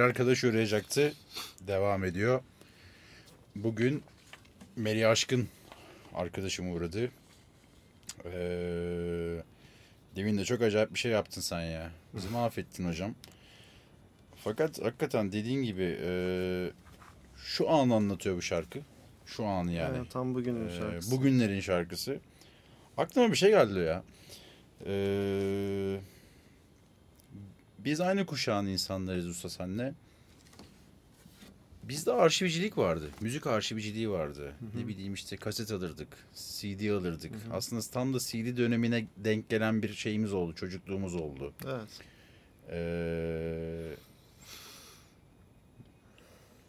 arkadaş uğrayacaktı. Devam ediyor. Bugün Melih Aşkın arkadaşım uğradı. Ee, demin de çok acayip bir şey yaptın sen ya. Bizi mahvettin hocam. Fakat hakikaten dediğin gibi e, şu an anlatıyor bu şarkı. Şu an yani. Evet, tam bugünün Ee, şarkısı. bugünlerin şarkısı. Aklıma bir şey geldi ya. Ee, biz aynı kuşağın insanlarız usta senle. Bizde arşivcilik vardı. Müzik arşivciliği vardı. Ne bileyim işte kaset alırdık. CD alırdık. Aslında tam da CD dönemine denk gelen bir şeyimiz oldu. Çocukluğumuz oldu. Evet. Ee,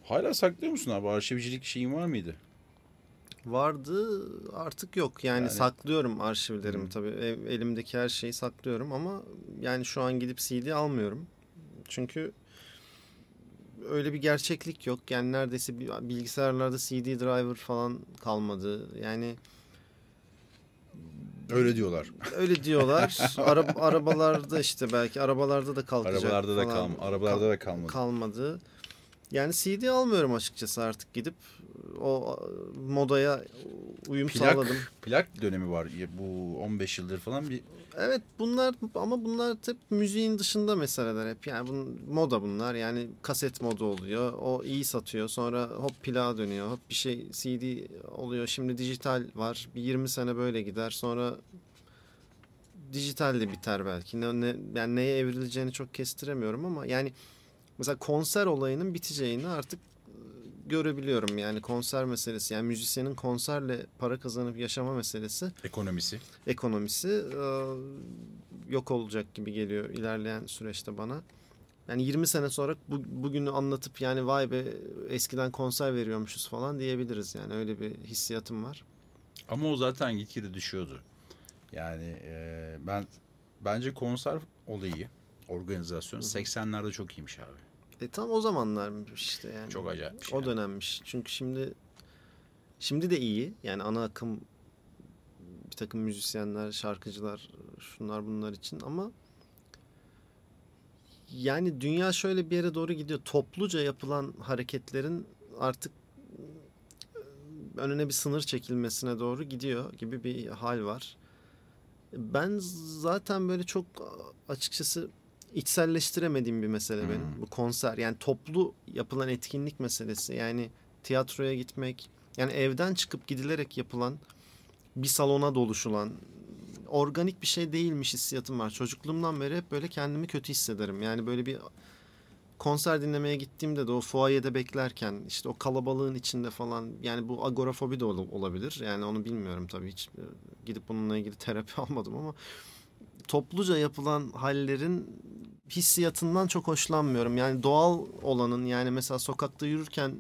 hala saklıyor musun abi? Arşivcilik şeyin var mıydı? Vardı artık yok. Yani, Yani- saklıyorum arşivlerimi tabii. Ev- elimdeki her şeyi saklıyorum ama yani şu an gidip CD almıyorum. Çünkü öyle bir gerçeklik yok. Yani neredeyse bi- bilgisayarlarda CD driver falan kalmadı. Yani Öyle diyorlar. öyle diyorlar. Ara- arabalarda işte belki arabalarda da kalkacak Arabalarda da kalm arabalarda da kalmadı. kalmadı. Yani CD almıyorum açıkçası artık gidip. O modaya uyum Plak, sağladım. plak dönemi var. Bu 15 yıldır falan bir Evet bunlar ama bunlar hep müziğin dışında meseleler hep. Yani bunun, moda bunlar. Yani kaset moda oluyor. O iyi satıyor. Sonra hop plağa dönüyor. Hop bir şey CD oluyor. Şimdi dijital var. Bir 20 sene böyle gider. Sonra dijital de biter belki. Ne, ne, yani neye evrileceğini çok kestiremiyorum ama yani mesela konser olayının biteceğini artık görebiliyorum. Yani konser meselesi yani müzisyenin konserle para kazanıp yaşama meselesi ekonomisi. ekonomisi e, yok olacak gibi geliyor ilerleyen süreçte bana. Yani 20 sene sonra bu, bugünü anlatıp yani vay be eskiden konser veriyormuşuz falan diyebiliriz yani öyle bir hissiyatım var. Ama o zaten gitgide düşüyordu. Yani e, ben bence konser olayı, organizasyon 80'lerde çok iyiymiş abi. E tam o zamanlarmış işte yani. Çok acayip şey. O yani. dönemmiş. Çünkü şimdi şimdi de iyi. Yani ana akım bir takım müzisyenler, şarkıcılar, şunlar bunlar için ama yani dünya şöyle bir yere doğru gidiyor. Topluca yapılan hareketlerin artık önüne bir sınır çekilmesine doğru gidiyor gibi bir hal var. Ben zaten böyle çok açıkçası içselleştiremediğim bir mesele benim. Hmm. Bu konser yani toplu yapılan etkinlik meselesi. Yani tiyatroya gitmek, yani evden çıkıp gidilerek yapılan bir salona doluşulan organik bir şey değilmiş hissiyatım var. Çocukluğumdan beri hep böyle kendimi kötü hissederim. Yani böyle bir konser dinlemeye gittiğimde de o fuayede beklerken işte o kalabalığın içinde falan yani bu agorafobi de ol- olabilir. Yani onu bilmiyorum tabii hiç e, gidip bununla ilgili terapi almadım ama topluca yapılan hallerin hissiyatından çok hoşlanmıyorum. Yani doğal olanın yani mesela sokakta yürürken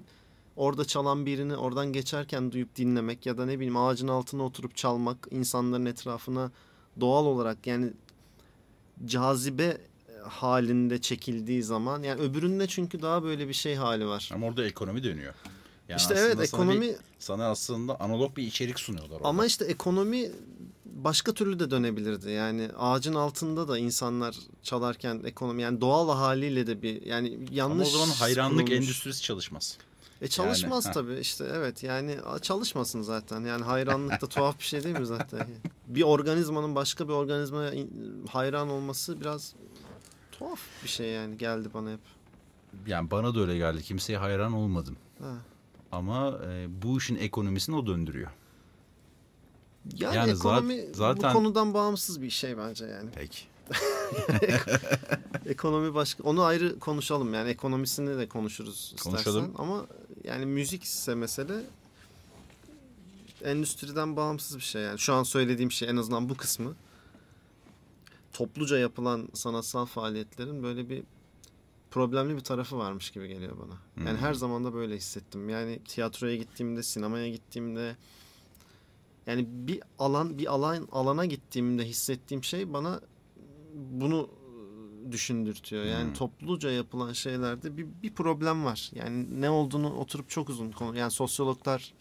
orada çalan birini oradan geçerken duyup dinlemek ya da ne bileyim ağacın altına oturup çalmak insanların etrafına doğal olarak yani cazibe halinde çekildiği zaman yani öbüründe çünkü daha böyle bir şey hali var. Ama orada ekonomi dönüyor. Yani işte evet sana bir- ekonomi sana aslında analog bir içerik sunuyorlar orada. ama işte ekonomi başka türlü de dönebilirdi. Yani ağacın altında da insanlar çalarken ekonomi yani doğal haliyle de bir yani Ama yanlış o zaman hayranlık kurulmuş. endüstrisi çalışmaz. E çalışmaz Yani, tabii işte evet yani çalışmasın zaten. Yani hayranlık da tuhaf bir şey değil mi zaten? Bir organizmanın başka bir organizmaya hayran olması biraz tuhaf bir şey yani geldi bana hep. Yani bana da öyle geldi. Kimseye hayran olmadım. Ha. Ama e, bu işin ekonomisini o döndürüyor. Yani, Yani ekonomi zaten- bu konudan bağımsız bir şey bence yani. Peki. Ekonomi başka. Onu ayrı konuşalım yani ekonomisini de konuşuruz istersen. Konuşalım. Ama yani müzik ise mesele endüstriden bağımsız bir şey yani. Şu an söylediğim şey en azından bu kısmı. Topluca yapılan sanatsal faaliyetlerin böyle bir problemli bir tarafı varmış gibi geliyor bana. Yani Hmm. her zaman da böyle hissettim. Yani tiyatroya gittiğimde, sinemaya gittiğimde yani bir alan bir alan alana gittiğimde hissettiğim şey bana bunu düşündürtüyor. Yani Hmm. topluca yapılan şeylerde bir, bir problem var. Yani ne olduğunu oturup çok uzun konu yani sosyologlar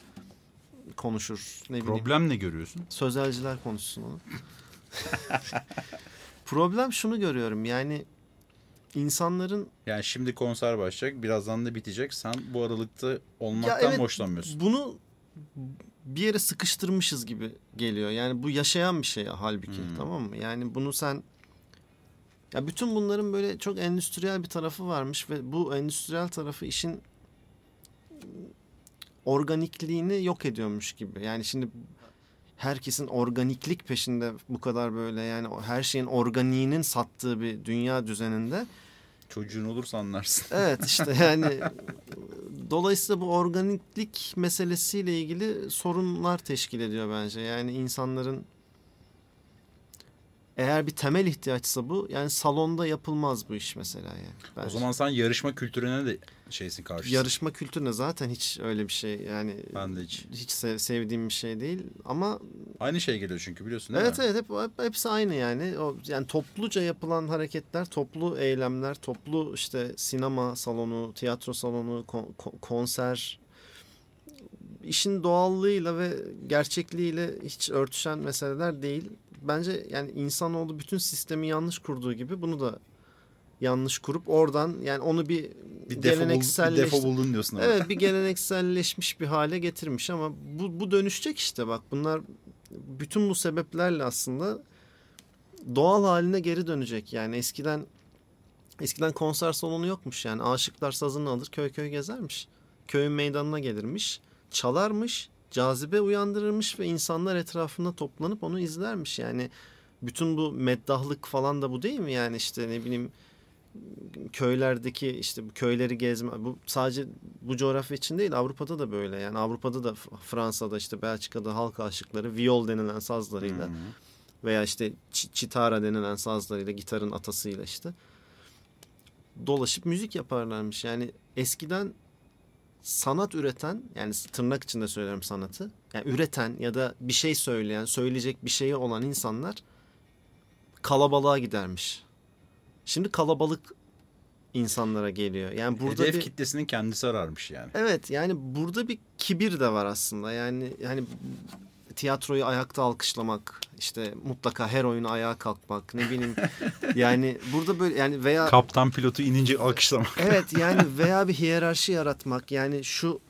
konuşur. Ne bileyim. Problem ne görüyorsun? Sözelciler konuşsun onu. problem şunu görüyorum. Yani insanların Yani şimdi konser başlayacak. Birazdan da bitecek. Sen bu aralıkta olmaktan evet, hoşlanmıyorsun. bunu bir yere sıkıştırmışız gibi geliyor. Yani bu yaşayan bir şey halbuki Hmm. tamam mı? Yani bunu sen ya bütün bunların böyle çok endüstriyel bir tarafı varmış ve bu endüstriyel tarafı işin organikliğini yok ediyormuş gibi. Yani şimdi herkesin organiklik peşinde bu kadar böyle yani her şeyin organiğinin sattığı bir dünya düzeninde Çocuğun olursa anlarsın. Evet işte yani dolayısıyla bu organiklik meselesiyle ilgili sorunlar teşkil ediyor bence. Yani insanların eğer bir temel ihtiyaçsa bu yani salonda yapılmaz bu iş mesela yani. Bence. O zaman sen yarışma kültürüne de şeysin karşısın. yarışma kültürüne zaten hiç öyle bir şey yani Ben de hiç. hiç se- sevdiğim bir şey değil ama Aynı şey geliyor çünkü biliyorsun değil evet mi? evet hep, hep- hepsi aynı yani. O yani topluca yapılan hareketler, toplu eylemler, toplu işte sinema salonu, tiyatro salonu, kon- konser işin doğallığıyla ve gerçekliğiyle hiç örtüşen meseleler değil. Bence yani insanoğlu bütün sistemi yanlış kurduğu gibi bunu da yanlış kurup oradan yani onu bir, Bir gelenekselleş- defo buldun diyorsun ama. Evet bir gelenekselleşmiş bir hale getirmiş ama bu, bu dönüşecek işte bak bunlar bütün bu sebeplerle aslında doğal haline geri dönecek. Yani eskiden eskiden konser salonu yokmuş yani aşıklar sazını alır köy köy gezermiş. Köyün meydanına gelirmiş çalarmış cazibe uyandırırmış ve insanlar etrafında toplanıp onu izlermiş. Yani bütün bu meddahlık falan da bu değil mi yani işte ne bileyim köylerdeki işte bu köyleri gezme bu sadece bu coğrafya için değil Avrupa'da da böyle yani Avrupa'da da Fransa'da işte Belçika'da halk aşıkları viol denilen sazlarıyla veya işte çi- çitara denilen sazlarıyla gitarın atasıyla işte dolaşıp müzik yaparlarmış. Yani eskiden sanat üreten yani tırnak içinde söylüyorum sanatı yani üreten ya da bir şey söyleyen söyleyecek bir şeyi olan insanlar kalabalığa gidermiş. Şimdi kalabalık insanlara geliyor. Yani burada Hedef bir kitlesinin kendisi ararmış yani. Evet yani burada bir kibir de var aslında. Yani yani tiyatroyu ayakta alkışlamak, işte mutlaka her oyunu ayağa kalkmak, ne bileyim. yani burada böyle yani veya Kaptan pilotu inince alkışlamak. evet yani veya bir hiyerarşi yaratmak. Yani şu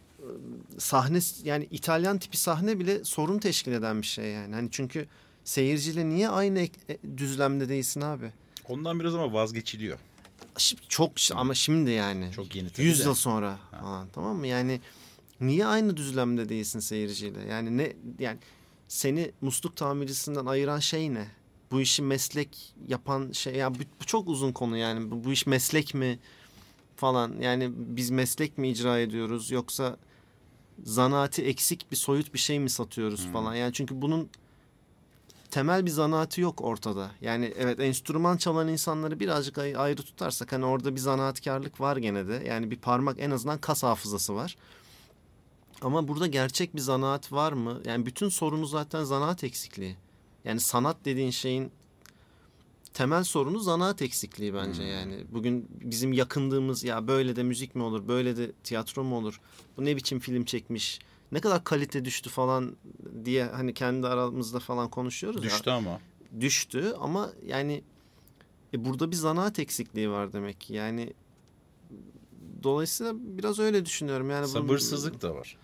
sahne yani İtalyan tipi sahne bile sorun teşkil eden bir şey yani. Hani çünkü seyirciyle niye aynı e, düzlemde değilsin abi? Ondan biraz ama vazgeçiliyor. Çok ama şimdi yani. Çok yeni tabii 100 de. yıl sonra falan tamam mı? Yani niye aynı düzlemde değilsin seyirciyle? Yani ne yani seni musluk tamircisinden ayıran şey ne? Bu işi meslek yapan şey ya bu, bu çok uzun konu yani. Bu, bu iş meslek mi falan? Yani biz meslek mi icra ediyoruz yoksa zanaati eksik bir soyut bir şey mi satıyoruz Hmm. falan? Yani çünkü bunun temel bir zanaati yok ortada. Yani evet enstrüman çalan insanları birazcık ay- ayrı tutarsak hani orada bir zanaatkarlık var gene de. Yani bir parmak en azından kas hafızası var. Ama burada gerçek bir zanaat var mı? Yani bütün sorunu zaten zanaat eksikliği. Yani sanat dediğin şeyin temel sorunu zanaat eksikliği bence yani. Bugün bizim yakındığımız ya böyle de müzik mi olur, böyle de tiyatro mu olur? Bu ne biçim film çekmiş? Ne kadar kalite düştü falan diye hani kendi aramızda falan konuşuyoruz. ya Düştü ama. düştü ama yani e, burada bir zanaat eksikliği var demek ki. Yani dolayısıyla biraz öyle düşünüyorum. Yani Sabırsızlık da var.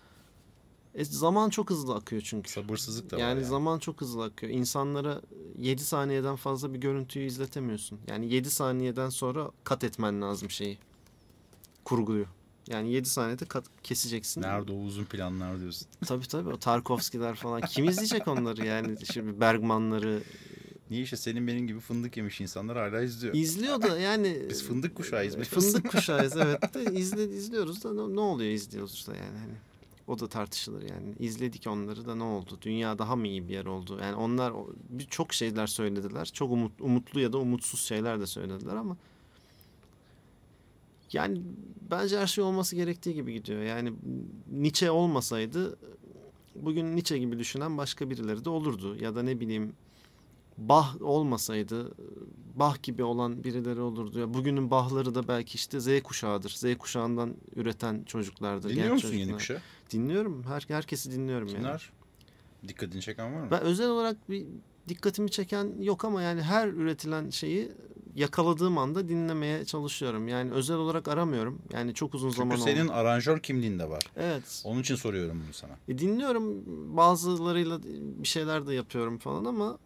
E, zaman çok hızlı akıyor çünkü. Sabırsızlık da var. Yani Yani zaman çok hızlı akıyor. İnsanlara 7 saniyeden fazla bir görüntüyü izletemiyorsun. Yani 7 saniyeden sonra kat etmen lazım şeyi. Kurguyu. Yani 7 saniyede kat, keseceksin. Nerede o uzun planlar diyorsun. Tabii tabii o Tarkovskiler falan. Kim izleyecek onları yani? Şimdi Bergmanları Niye işte senin benim gibi fındık yemiş insanlar hala izliyor. izliyor da yani. Biz fındık kuşağıyız. E. Fındık kuşağıyız evet de izle, izliyoruz da ne, ne oluyor izliyoruz işte yani hani. O da tartışılır yani. İzledik onları da ne oldu? Dünya daha mı iyi bir yer oldu? Yani onlar birçok şeyler söylediler. Çok umut, umutlu ya da umutsuz şeyler de söylediler ama yani bence her şey olması gerektiği gibi gidiyor. Yani Nietzsche olmasaydı bugün Nietzsche gibi düşünen başka birileri de olurdu. Ya da ne bileyim Bach olmasaydı Bach gibi olan birileri olurdu. Ya bugünün Bach'ları da belki işte Z kuşağıdır. Z kuşağından üreten çocuklardır. Dinliyor musun yeni çocuklar. kuşağı? Dinliyorum. Her, herkesi dinliyorum yani. Kimler? Dikkatini çeken var mı? Ben özel olarak bir dikkatimi çeken yok ama yani her üretilen şeyi yakaladığım anda dinlemeye çalışıyorum. Yani özel olarak aramıyorum. Yani çok uzun Çünkü zaman senin oldu. aranjör kimliğinde var. Evet. Onun için soruyorum bunu sana. E, dinliyorum bazılarıyla bir şeyler de yapıyorum falan ama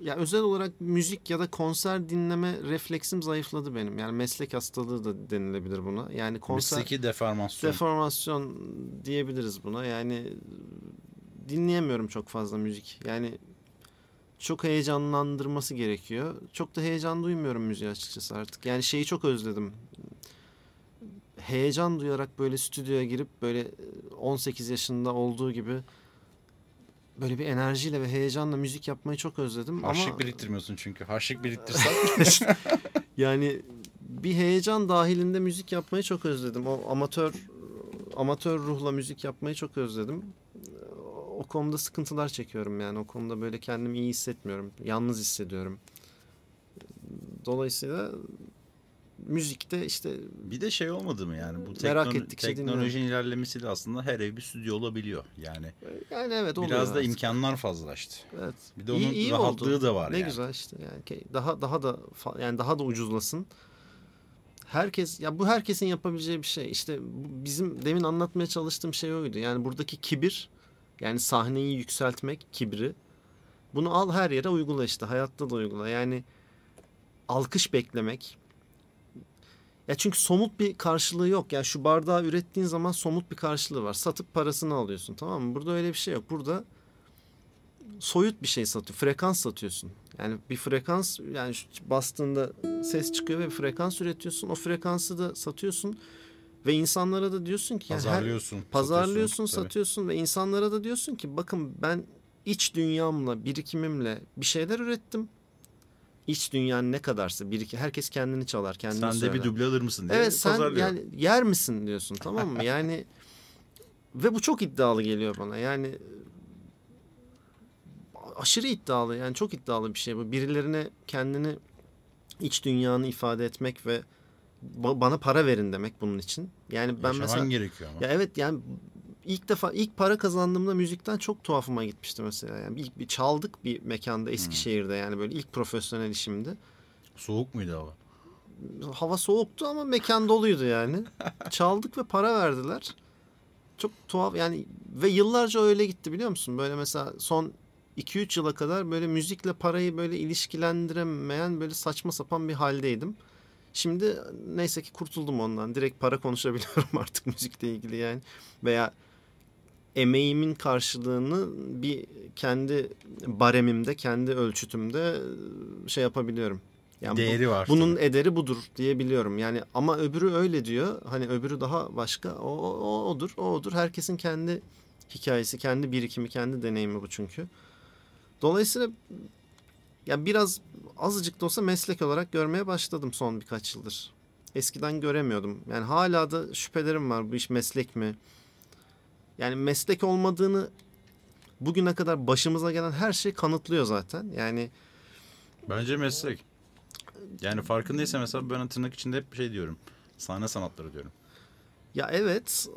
ya özel olarak müzik ya da konser dinleme refleksim zayıfladı benim. Yani meslek hastalığı da denilebilir buna. Yani konser Mesleki deformasyon. deformasyon diyebiliriz buna. Yani dinleyemiyorum çok fazla müzik. Yani çok heyecanlandırması gerekiyor. Çok da heyecan duymuyorum müziği açıkçası artık. Yani şeyi çok özledim. Heyecan duyarak böyle stüdyoya girip böyle 18 yaşında olduğu gibi böyle bir enerjiyle ve heyecanla müzik yapmayı çok özledim. Harçlık ama biriktirmiyorsun çünkü. Harçlık biriktirsen yani bir heyecan dahilinde müzik yapmayı çok özledim. O amatör amatör ruhla müzik yapmayı çok özledim. O konuda sıkıntılar çekiyorum yani. O konuda böyle kendimi iyi hissetmiyorum. Yalnız hissediyorum. Dolayısıyla müzikte işte Bir de şey olmadı mı yani bu Merak tekno- ettikçe teknolojinin ilerlemesiyle aslında her ev bir stüdyo olabiliyor. Yani yani evet oluyor biraz da artık. imkanlar fazlalaştı. Evet. Bir de onun rahatlığı da var Ne yani. güzel işte yani daha daha da yani daha da ucuzlasın. Herkes ya bu herkesin yapabileceği bir şey. İşte bizim demin anlatmaya çalıştığım şey oydu. Yani buradaki kibir yani sahneyi yükseltmek kibri. Bunu al her yere uygula işte hayatta da uygula. Yani alkış beklemek. Ya çünkü somut bir karşılığı yok. Yani şu bardağı ürettiğin zaman somut bir karşılığı var. Satıp parasını alıyorsun tamam mı? Burada öyle bir şey yok. Burada soyut bir şey satıyor. Frekans satıyorsun. Yani bir frekans yani bastığında ses çıkıyor ve bir frekans üretiyorsun. O frekansı da satıyorsun ve insanlara da diyorsun ki yani her- Pazarlıyorsun. pazarlıyorsun, satıyorsun, satıyorsun ve insanlara da diyorsun ki bakın ben iç dünyamla, birikimimle bir şeyler ürettim. İç dünyan ne kadarsa biriki herkes kendini çalar, kendini Sen de söyler. bir duble alır mısın diye Evet sen pazarlıyor. yani yer misin diyorsun tamam mı? Yani ve bu çok iddialı geliyor bana. Yani aşırı iddialı yani çok iddialı bir şey bu. Birilerine kendini iç dünyanı ifade etmek ve ba- bana para verin demek bunun için. Yani ben Yaşaman mesela gerekiyor ama. ya evet yani ilk defa ilk para kazandığımda müzikten çok tuhafıma gitmişti mesela. Yani ilk bir çaldık bir mekanda Eskişehir'de yani böyle ilk profesyonel işimdi Soğuk muydu hava? hava soğuktu ama mekan doluydu yani. Çaldık ve para verdiler. Çok tuhaf yani ve yıllarca öyle gitti biliyor musun? Böyle mesela son 2-3 yıla kadar böyle müzikle parayı böyle ilişkilendiremeyen böyle saçma sapan bir haldeydim. Şimdi neyse ki kurtuldum ondan. Direkt para konuşabiliyorum artık müzikle ilgili yani. Veya emeğimin karşılığını bir kendi baremimde, kendi ölçütümde şey yapabiliyorum. Yani bu- Değeri var. bunun tabii. ederi budur diyebiliyorum. Yani ama öbürü öyle diyor. Hani öbürü daha başka. O, o, o odur, o odur. Herkesin kendi hikayesi, kendi birikimi, kendi deneyimi bu çünkü. Dolayısıyla ya biraz azıcık da olsa meslek olarak görmeye başladım son birkaç yıldır. Eskiden göremiyordum. Yani hala da şüphelerim var bu iş meslek mi? Yani meslek olmadığını bugüne kadar başımıza gelen her şey kanıtlıyor zaten. Yani Bence meslek. Yani farkındaysa mesela ben tırnak içinde hep şey diyorum. Sahne sanatları diyorum. Ya evet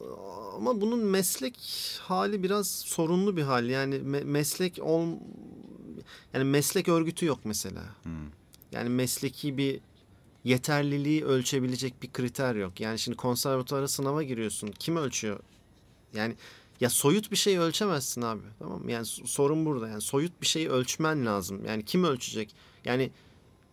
ama bunun meslek hali biraz sorunlu bir hal. Yani me- meslek ol yani meslek örgütü yok mesela. Hmm. Yani mesleki bir yeterliliği ölçebilecek bir kriter yok. Yani şimdi konservatuara sınava giriyorsun. Kim ölçüyor? Yani ya soyut bir şey ölçemezsin abi. Tamam mı? Yani sorun burada. Yani soyut bir şeyi ölçmen lazım. Yani kim ölçecek? Yani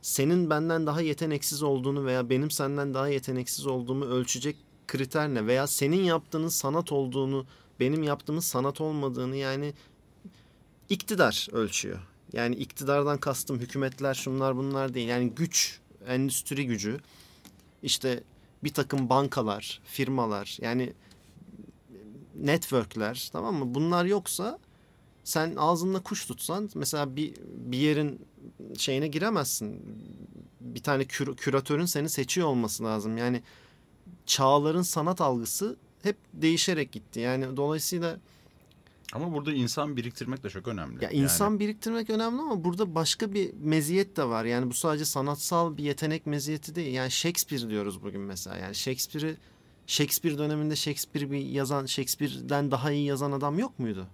senin benden daha yeteneksiz olduğunu veya benim senden daha yeteneksiz olduğumu ölçecek kriter ne? Veya senin yaptığının sanat olduğunu, benim yaptığımın sanat olmadığını yani iktidar ölçüyor. Yani iktidardan kastım hükümetler şunlar bunlar değil. Yani güç, endüstri gücü, işte bir takım bankalar, firmalar yani networkler tamam mı? Bunlar yoksa sen ağzında kuş tutsan mesela bir bir yerin şeyine giremezsin. Bir tane kür- küratörün seni seçiyor olması lazım. Yani çağların sanat algısı hep değişerek gitti. Yani dolayısıyla Ama burada insan biriktirmek de çok önemli. ya insan biriktirmek önemli ama burada başka bir meziyet de var. Yani bu sadece sanatsal bir yetenek meziyeti değil. Yani Shakespeare diyoruz bugün mesela. Yani Shakespeare'i Shakespeare döneminde Shakespeare bir yazan Shakespeare'den daha iyi yazan adam yok muydu?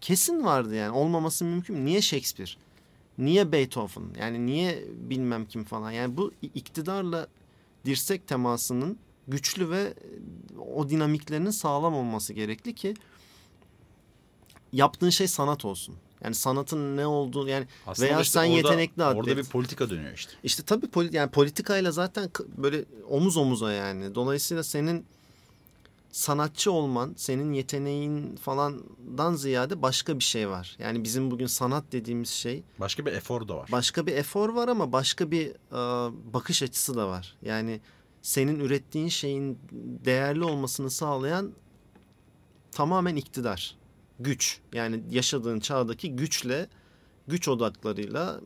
Kesin vardı yani. Olmaması mümkün. mü? Niye Shakespeare? Niye Beethoven? Yani niye bilmem kim falan. Yani bu iktidarla dirsek temasının güçlü ve o dinamiklerinin sağlam olması gerekli ki yaptığın şey sanat olsun. Yani sanatın ne olduğu yani Aslında veya işte sen orada- yetenekli atlet. Orada bir politika dönüyor işte. İşte tabii poli- yani politikayla zaten böyle omuz omuza yani. Dolayısıyla senin sanatçı olman, senin yeteneğin falandan ziyade başka bir şey var. Yani bizim bugün sanat dediğimiz şey Başka bir efor da var. başka bir efor var ama başka bir e, bakış açısı da var. Yani senin ürettiğin şeyin değerli olmasını sağlayan tamamen iktidar, güç. Yani yaşadığın çağdaki güçle, güç odaklarıyla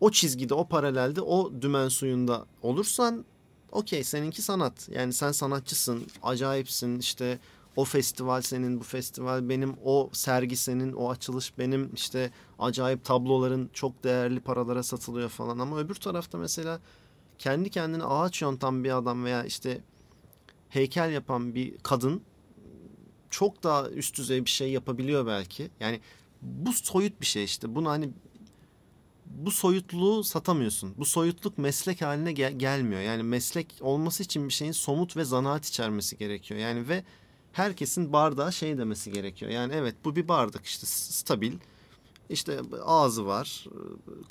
o çizgide, o paralelde, o dümen suyunda olursan okey seninki sanat. Yani sen sanatçısın, acayipsin işte o festival senin, bu festival benim, o sergi senin, o açılış benim, işte acayip tabloların çok değerli paralara satılıyor falan. Ama öbür tarafta mesela kendi kendine ağaç yontan bir adam veya işte heykel yapan bir kadın çok daha üst düzey bir şey yapabiliyor belki. Yani bu soyut bir şey işte. Bunu hani bu soyutluğu satamıyorsun. Bu soyutluk meslek haline gel- gelmiyor. Yani meslek olması için bir şeyin somut ve zanaat içermesi gerekiyor. Yani ve herkesin bardağa şey demesi gerekiyor. Yani evet bu bir bardak işte stabil. İşte ağzı var.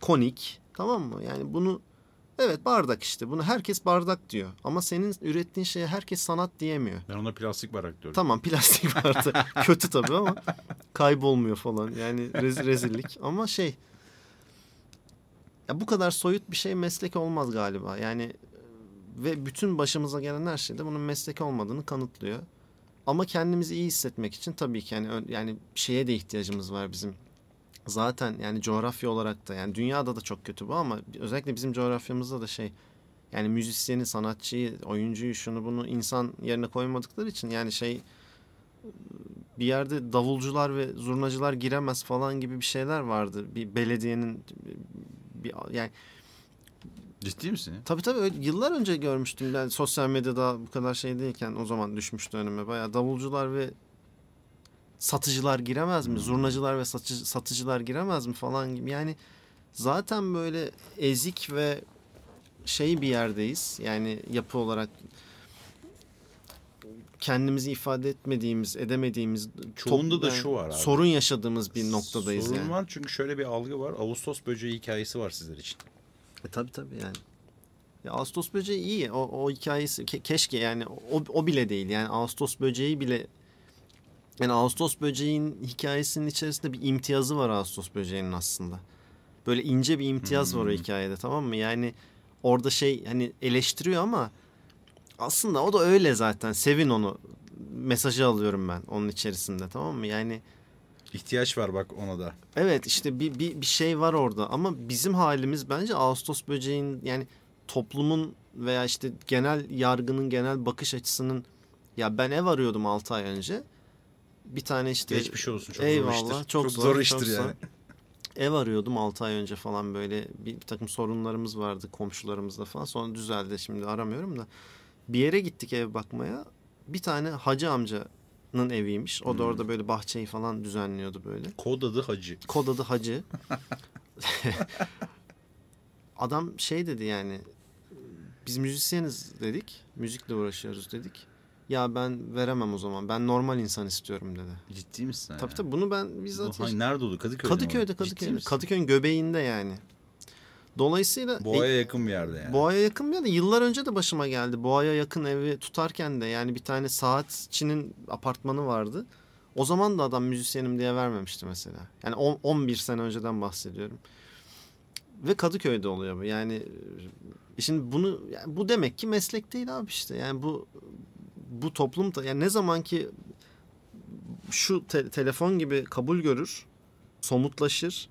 Konik. Tamam mı? Yani bunu evet bardak işte. Bunu herkes bardak diyor. Ama senin ürettiğin şeye herkes sanat diyemiyor. Ben ona plastik barak diyorum. Tamam plastik vardı. Kötü tabii ama kaybolmuyor falan. Yani rez- rezillik. Ama şey ya bu kadar soyut bir şey meslek olmaz galiba. Yani e, ve bütün başımıza gelen her şeyde bunun meslek olmadığını kanıtlıyor. Ama kendimizi iyi hissetmek için tabii ki yani yani şeye de ihtiyacımız var bizim. Zaten yani coğrafya olarak da yani dünyada da çok kötü bu ama özellikle bizim coğrafyamızda da şey yani müzisyeni, sanatçıyı, oyuncuyu şunu bunu insan yerine koymadıkları için yani şey bir yerde davulcular ve zurnacılar giremez falan gibi bir şeyler vardı. Bir belediyenin bir yani Ciddi misin? ya? tabii tabii yıllar önce görmüştüm. Ben sosyal medyada bu kadar şey değilken o zaman düşmüştü önüme. Bayağı davulcular ve satıcılar giremez mi? Zurnacılar ve satıcı, satıcılar giremez mi falan gibi. Yani zaten böyle ezik ve şey bir yerdeyiz. Yani yapı olarak kendimizi ifade etmediğimiz, edemediğimiz Çoğunda da yani şu var abi. Sorun yaşadığımız bir noktadayız Sorun yani. var çünkü şöyle bir algı var. Ağustos böceği hikayesi var sizler için. E, tabii tabii yani. Ya Ağustos böceği iyi. O, o hikayesi ke- keşke yani o, o bile değil. Yani Ağustos böceği bile yani Ağustos böceğin hikayesinin içerisinde bir imtiyazı var Ağustos böceğinin aslında. Böyle ince bir imtiyaz var o Hmm. hikayede tamam mı? Yani orada şey hani eleştiriyor ama aslında o da öyle zaten. Sevin onu. Mesajı alıyorum ben onun içerisinde tamam mı? Yani İhtiyaç var bak ona da. Evet işte bir, bir, bir şey var orada ama bizim halimiz bence Ağustos böceğin yani toplumun veya işte genel yargının genel bakış açısının ya ben ev arıyordum 6 ay önce. Bir tane işte Geçmiş olsun çok Eyvallah, zor iştir. çok Çok, zor, zor, çok iştir zor. yani. ev arıyordum 6 ay önce falan böyle bir, bir takım sorunlarımız vardı komşularımızla falan. Sonra düzeldi şimdi aramıyorum da. Bir yere gittik ev bakmaya. Bir tane hacı amcanın eviymiş. O da Hmm. orada böyle bahçeyi falan düzenliyordu böyle. Kod adı Hacı. Kod adı Hacı. Adam şey dedi yani biz müzisyeniz dedik. Müzikle uğraşıyoruz dedik. Ya ben veremem o zaman. Ben normal insan istiyorum dedi. Ciddi misin? Tabii ya? tabii bunu ben Bu bizzat hangi- nerede oldu? Kadıköy'de Kadıköy'de Kadıköy'de. Kadıköy'ün göbeğinde yani. Dolayısıyla Boğa'ya yakın bir yerde yani. Boğa'ya yakın bir yerde. Yıllar önce de başıma geldi. Boğa'ya yakın evi tutarken de yani bir tane saatçinin apartmanı vardı. O zaman da adam müzisyenim diye vermemişti mesela. Yani on- 11 sene önceden bahsediyorum. Ve Kadıköy'de oluyor bu. Yani e, şimdi bunu yani bu demek ki meslek değil abi işte. Yani bu bu toplum yani ne zaman ki şu te- telefon gibi kabul görür, somutlaşır.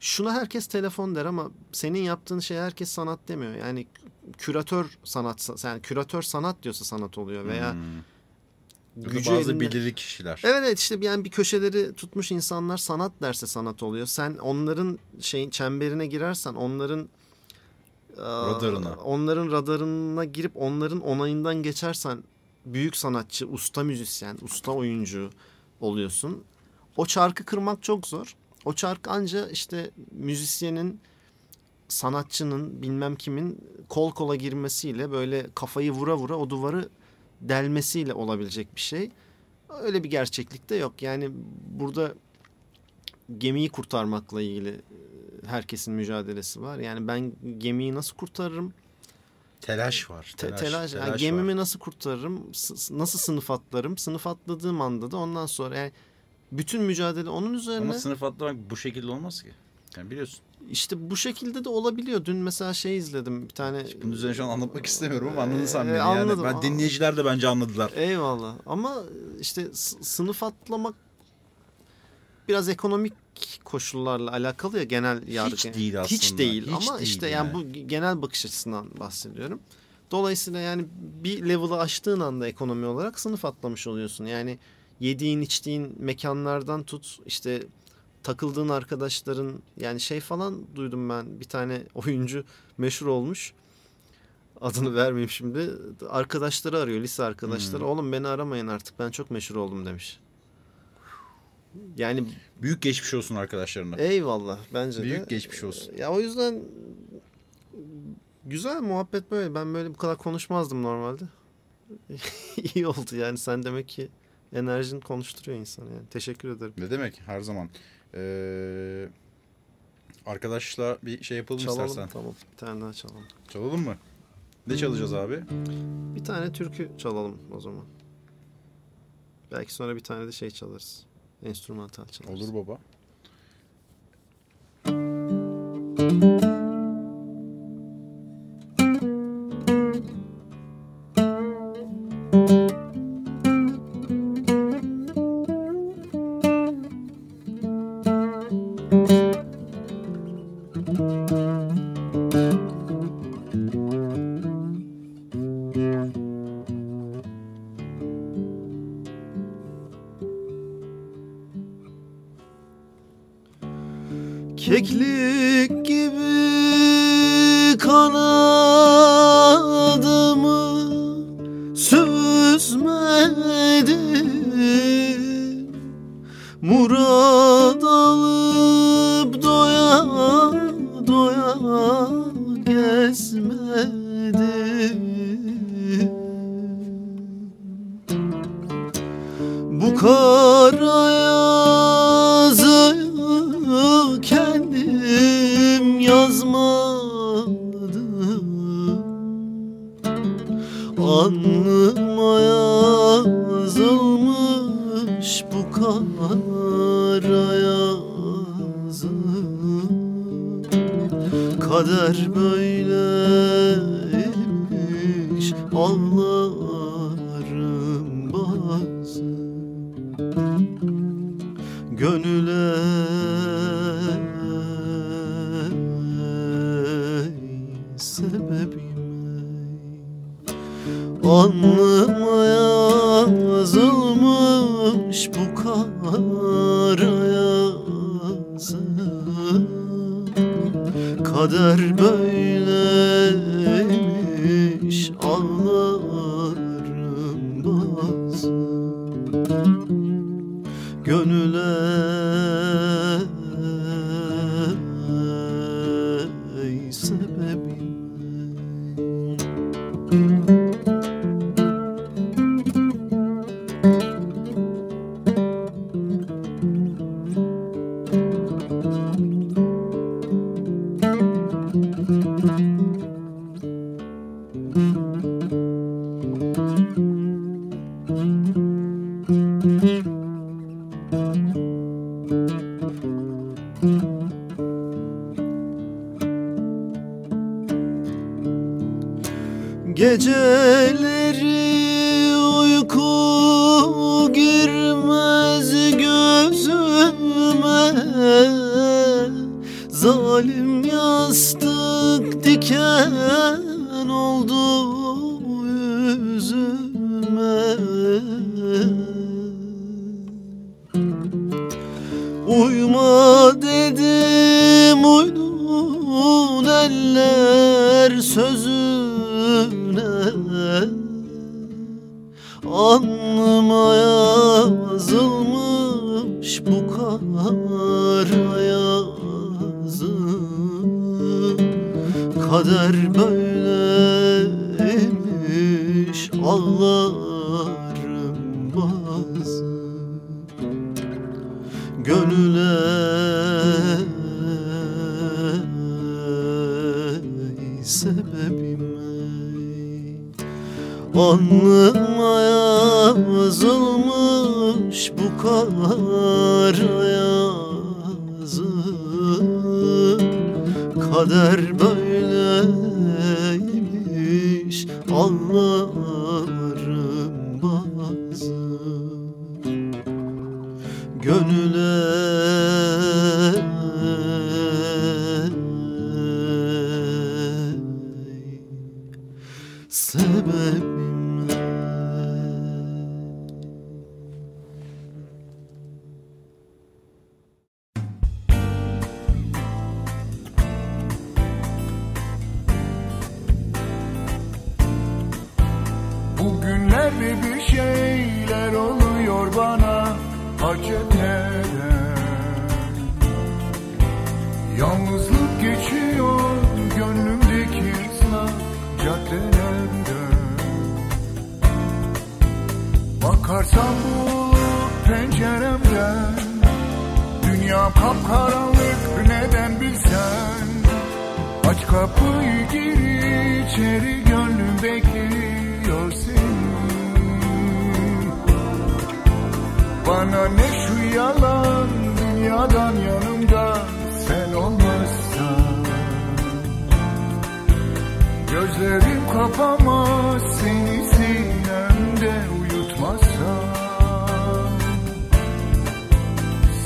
Şuna herkes telefon der ama senin yaptığın şey herkes sanat demiyor. Yani küratör sanat yani küratör sanat diyorsa sanat oluyor veya Hmm. Gücü bazı elinde- belirli kişiler. Evet evet işte yani bir köşeleri tutmuş insanlar sanat derse sanat oluyor. Sen onların şeyin çemberine girersen onların Radarına. onların radarına girip onların onayından geçersen büyük sanatçı, usta müzisyen, usta oyuncu oluyorsun. O çarkı kırmak çok zor. O çark anca işte müzisyenin, sanatçının, bilmem kimin kol kola girmesiyle böyle kafayı vura vura o duvarı delmesiyle olabilecek bir şey. Öyle bir gerçeklik de yok. Yani burada gemiyi kurtarmakla ilgili e, herkesin mücadelesi var. Yani ben gemiyi nasıl kurtarırım? Telaş var. Te- Telaş, telaş, yani telaş gemimi var. nasıl kurtarırım? Nasıl sınıf atlarım? Sınıf atladığım anda da ondan sonra yani bütün mücadele onun üzerine. Ama sınıf atlamak bu şekilde olmaz ki. Yani biliyorsun. İşte bu şekilde de olabiliyor. Dün mesela şey izledim bir tane. Bunun üzerine şu an anlatmak istemiyorum ama anladın sen Ee, beni. anladım. Yani ben dinleyiciler de bence anladılar. Eyvallah. Ama işte sınıf atlamak biraz ekonomik koşullarla alakalı ya genel yargı. değil Hiç aslında. değil Hiç ama değil işte yani. yani. bu genel bakış açısından bahsediyorum. Dolayısıyla yani bir level'ı aştığın anda ekonomi olarak sınıf atlamış oluyorsun. Yani yediğin içtiğin mekanlardan tut işte takıldığın arkadaşların yani şey falan duydum ben bir tane oyuncu meşhur olmuş. adını vermeyeyim şimdi. Arkadaşları arıyor lise arkadaşları. Hmm. Oğlum beni aramayın artık ben çok meşhur oldum demiş. Yani Büyük geçmiş olsun arkadaşlarına. eyvallah bence de. Büyük geçmiş olsun. Ya o yüzden güzel muhabbet böyle. Ben böyle bu kadar konuşmazdım normalde. İyi oldu yani sen demek ki enerjin konuşturuyor insanı yani. Teşekkür ederim. Ne demek her zaman. Ee, arkadaşla bir şey yapalım Çalalım istersen. tamam. Bir tane daha çalalım. Çalalım mı? Ne çalacağız abi? Bir tane türkü çalalım o zaman. Belki sonra bir tane de şey çalarız. Enstrümantal çalarız. Olur baba. Keklik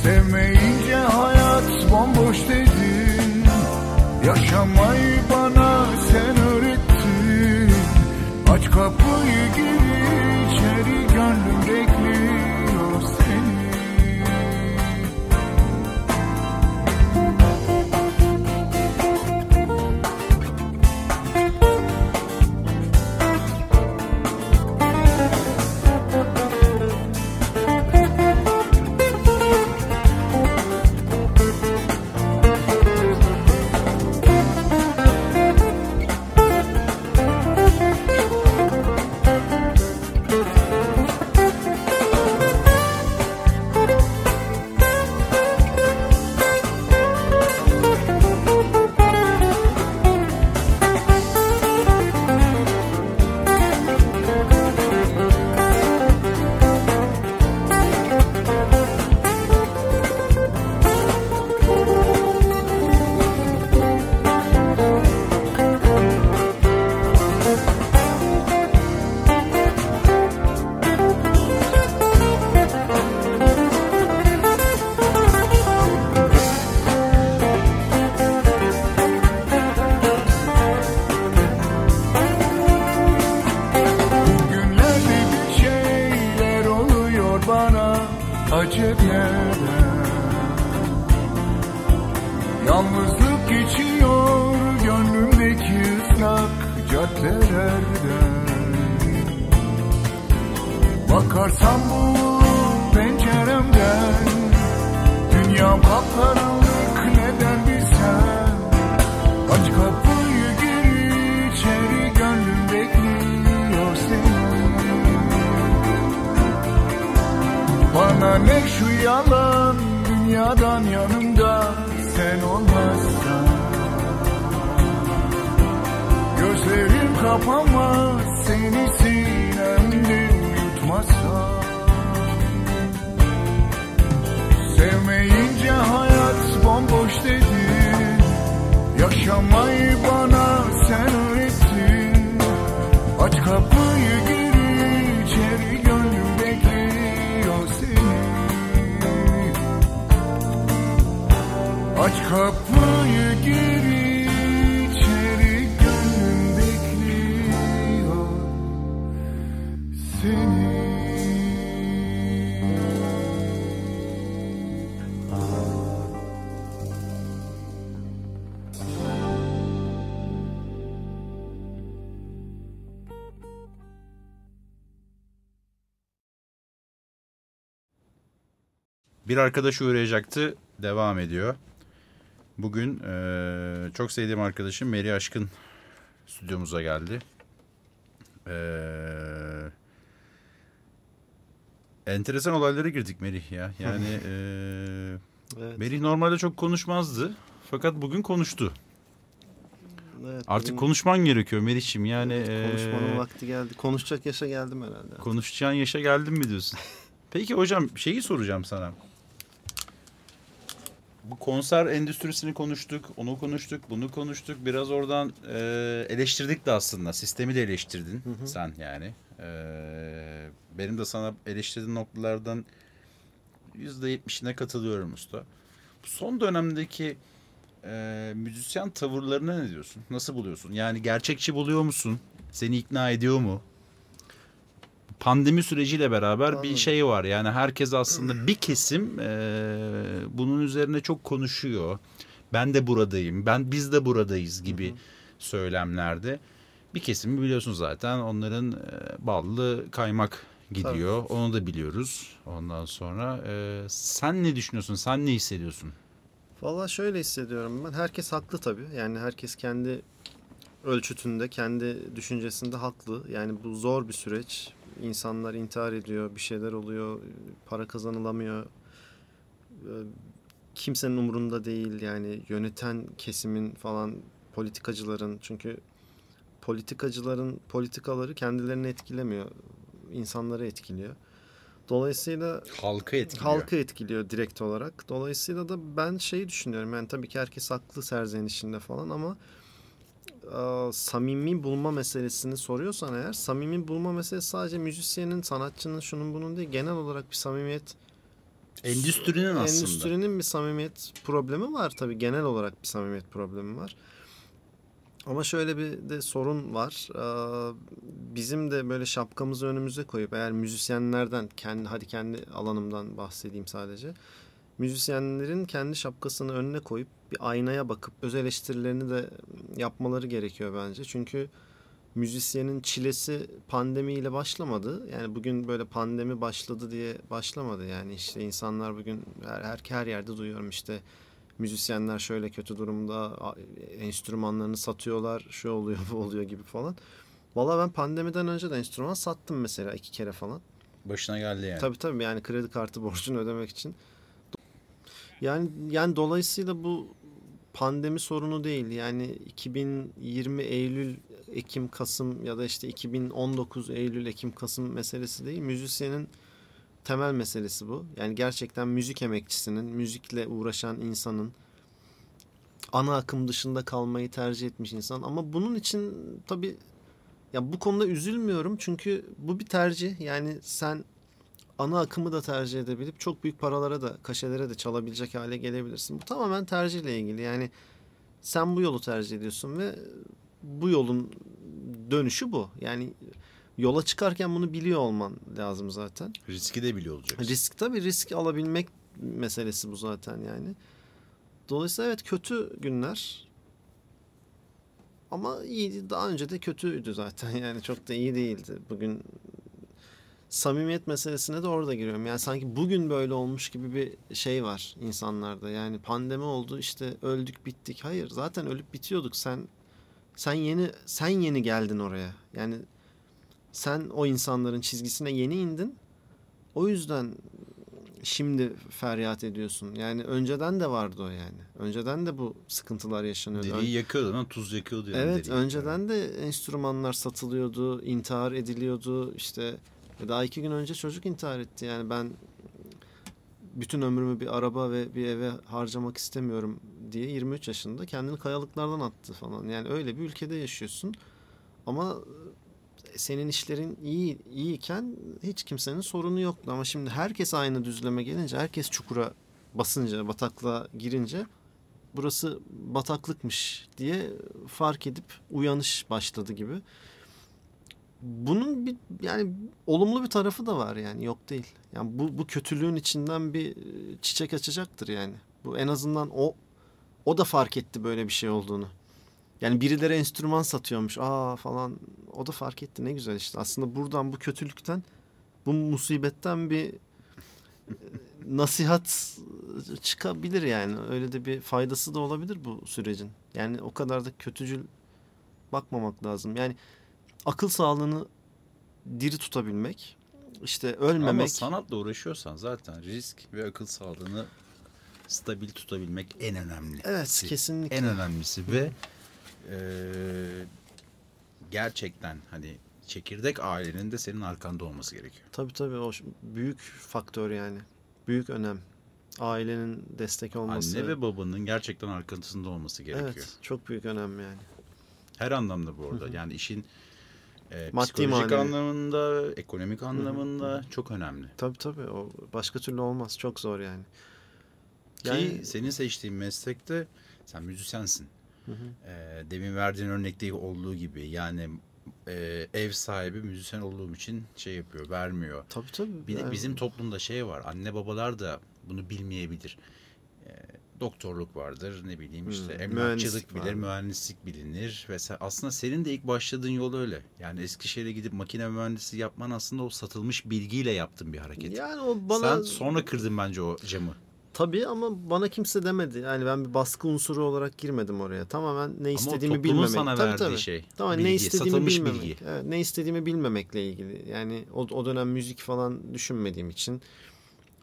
Sevmeyince hayat bomboş dedin. Yaşamayı bana sen öğrettin. Aç kapıyı gir Bir arkadaş uğrayacaktı. Devam ediyor. Bugün eee, çok sevdiğim arkadaşım Meri Aşkın stüdyomuza geldi. Eee, enteresan olaylara girdik Merih ya. Yani eee Evet, Merih normalde çok konuşmazdı. Fakat bugün konuştu. evet, Artık benim konuşman gerekiyor Meriç'im. Yani konuşmanın eee, vakti geldi. Konuşacak yaşa geldim herhalde. konuşacağın yaşa geldin mi diyorsun? Peki hocam şeyi soracağım sana. Bu konser endüstrisini konuştuk, onu konuştuk, bunu konuştuk. Biraz oradan e, eleştirdik de aslında. Sistemi de eleştirdin sen yani. E, benim de sana eleştirdiğim noktalardan %70'ine katılıyorum usta. Son dönemdeki e, müzisyen tavırlarına ne diyorsun? Nasıl buluyorsun? Yani gerçekçi buluyor musun? Seni ikna ediyor mu? Pandemi süreciyle beraber bir Anladım. şey var. Yani herkes aslında bir kesim e, bunun üzerine çok konuşuyor. Ben de buradayım. Ben biz de buradayız gibi söylemlerde. Bir kesimi biliyorsun zaten onların e, ballı kaymak gidiyor. Onu da biliyoruz. Ondan sonra e, sen ne düşünüyorsun? Sen ne hissediyorsun? Valla şöyle hissediyorum ben. Herkes haklı tabii. Yani herkes kendi ölçütünde, kendi düşüncesinde haklı. Yani bu zor bir süreç. İnsanlar intihar ediyor, bir şeyler oluyor, para kazanılamıyor. Ee, Kimsenin umurunda değil yani yöneten kesimin falan politikacıların çünkü politikacıların politikaları kendilerini etkilemiyor. insanları etkiliyor. Dolayısıyla Halka etkiliyor. halkı etkiliyor direkt olarak. Dolayısıyla da ben şeyi düşünüyorum. Yani tabii ki herkes haklı serzenişinde falan ama e, samimi bulma meselesini soruyorsan eğer samimi bulma meselesi sadece müzisyenin, sanatçının, şunun bunun değil. Genel olarak bir samimiyet Endüstrinin aslında. Endüstrinin bir samimiyet problemi var tabii. Genel olarak bir samimiyet problemi var. Ama şöyle bir de sorun var. Ee, Bizim de böyle şapkamızı önümüze koyup eğer müzisyenlerden kendi hadi kendi alanımdan bahsedeyim sadece. Müzisyenlerin kendi şapkasını önüne koyup bir aynaya bakıp öz eleştirilerini de yapmaları gerekiyor bence. Çünkü müzisyenin çilesi pandemiyle başlamadı. Yani bugün böyle pandemi başladı diye başlamadı. Yani işte insanlar bugün her her, her yerde duyuyorum işte müzisyenler şöyle kötü durumda, enstrümanlarını satıyorlar, şu oluyor, bu oluyor gibi falan. Valla ben pandemiden önce de enstrüman sattım mesela iki kere falan. Başına geldi yani. Tabii tabii yani kredi kartı borcunu ödemek için. Yani yani dolayısıyla bu pandemi sorunu değil. Yani 2020 Eylül, Ekim, Kasım ya da işte 2019 Eylül, Ekim, Kasım meselesi değil. Müzisyenin temel meselesi bu. Yani gerçekten müzik emekçisinin, müzikle uğraşan insanın ana akım dışında kalmayı tercih etmiş insan. Ama bunun için tabii ya bu konuda üzülmüyorum çünkü bu bir tercih. Yani sen ana akımı da tercih edebilip çok büyük paralara da kaşelere de çalabilecek hale gelebilirsin. Bu tamamen tercihle ilgili. Yani sen bu yolu tercih ediyorsun ve bu yolun dönüşü bu. Yani yola çıkarken bunu biliyor olman lazım zaten. Riski de biliyor olacaksın. Risk tabii risk alabilmek meselesi bu zaten yani. Dolayısıyla evet kötü günler. Ama iyiydi. Daha önce de kötüydü zaten. Yani çok da iyi değildi. Bugün samimiyet meselesine de orada giriyorum. Yani sanki bugün böyle olmuş gibi bir şey var insanlarda. Yani pandemi oldu işte öldük bittik. Hayır zaten ölüp bitiyorduk. Sen sen yeni sen yeni geldin oraya. Yani sen o insanların çizgisine yeni indin. O yüzden şimdi feryat ediyorsun. Yani önceden de vardı o yani. Önceden de bu sıkıntılar yaşanıyordu. Deriyi yakıyordu lan tuz yakıyordu yani Evet deriyi. önceden de enstrümanlar satılıyordu, intihar ediliyordu. İşte daha iki gün önce çocuk intihar etti. Yani ben bütün ömrümü bir araba ve bir eve harcamak istemiyorum diye 23 yaşında kendini kayalıklardan attı falan. Yani öyle bir ülkede yaşıyorsun. Ama senin işlerin iyi iyiyken hiç kimsenin sorunu yoktu. Ama şimdi herkes aynı düzleme gelince, herkes çukura basınca, bataklığa girince burası bataklıkmış diye fark edip uyanış başladı gibi. Bunun bir yani olumlu bir tarafı da var yani yok değil. Yani bu bu kötülüğün içinden bir e, çiçek açacaktır yani. Bu en azından o o da fark etti böyle bir şey olduğunu. Yani birileri enstrüman satıyormuş. Aa falan o da fark etti. Ne güzel işte. Aslında buradan bu kötülükten bu musibetten bir e, nasihat çıkabilir yani. Öyle de bir faydası da olabilir bu sürecin. Yani o kadar da kötücül bakmamak lazım. Yani akıl sağlığını diri tutabilmek, işte ölmemek. Ama sanatla uğraşıyorsan zaten risk ve akıl sağlığını stabil tutabilmek en önemli. Evet, kesinlikle. En önemlisi ve e, gerçekten hani çekirdek ailenin de senin arkanda olması gerekiyor. Tabii tabii o büyük faktör yani. Büyük önem. Ailenin destek olması. Anne ve babanın gerçekten arkasında olması gerekiyor. Evet, çok büyük önem yani. Her anlamda bu arada. Yani işin e, Maddi psikolojik manevi. anlamında, ekonomik anlamında çok önemli. Tabii tabii o başka türlü olmaz. Çok zor yani. Ki Yani- senin seçtiğin meslekte sen müzisyensin. E, demin verdiğin örnekte olduğu gibi yani e, ev sahibi müzisyen olduğum için şey yapıyor, vermiyor. Tabii tabii. Bir de Yani- bizim toplumda şey var. Anne babalar da bunu bilmeyebilir. Doktorluk vardır ne bileyim işte Hmm, emlakçılık bilir, vardır. mühendislik bilinir ve sen- aslında senin de ilk başladığın yol öyle. Yani Eskişehir'e gidip makine mühendisliği yapman aslında o satılmış bilgiyle yaptığın bir hareket. Yani o bana Sen sonra kırdın bence o camı. tabii ama bana kimse demedi. Yani ben bir baskı unsuru olarak girmedim oraya. Tamamen ne Ama istediğimi toplumun bilmemek. sana tabii, verdiği tabii. şey. Tamam ne bilgi, istediğimi satılmış bilmemek. bilgi. Evet, ne istediğimi bilmemekle ilgili. Yani o, o dönem müzik falan düşünmediğim için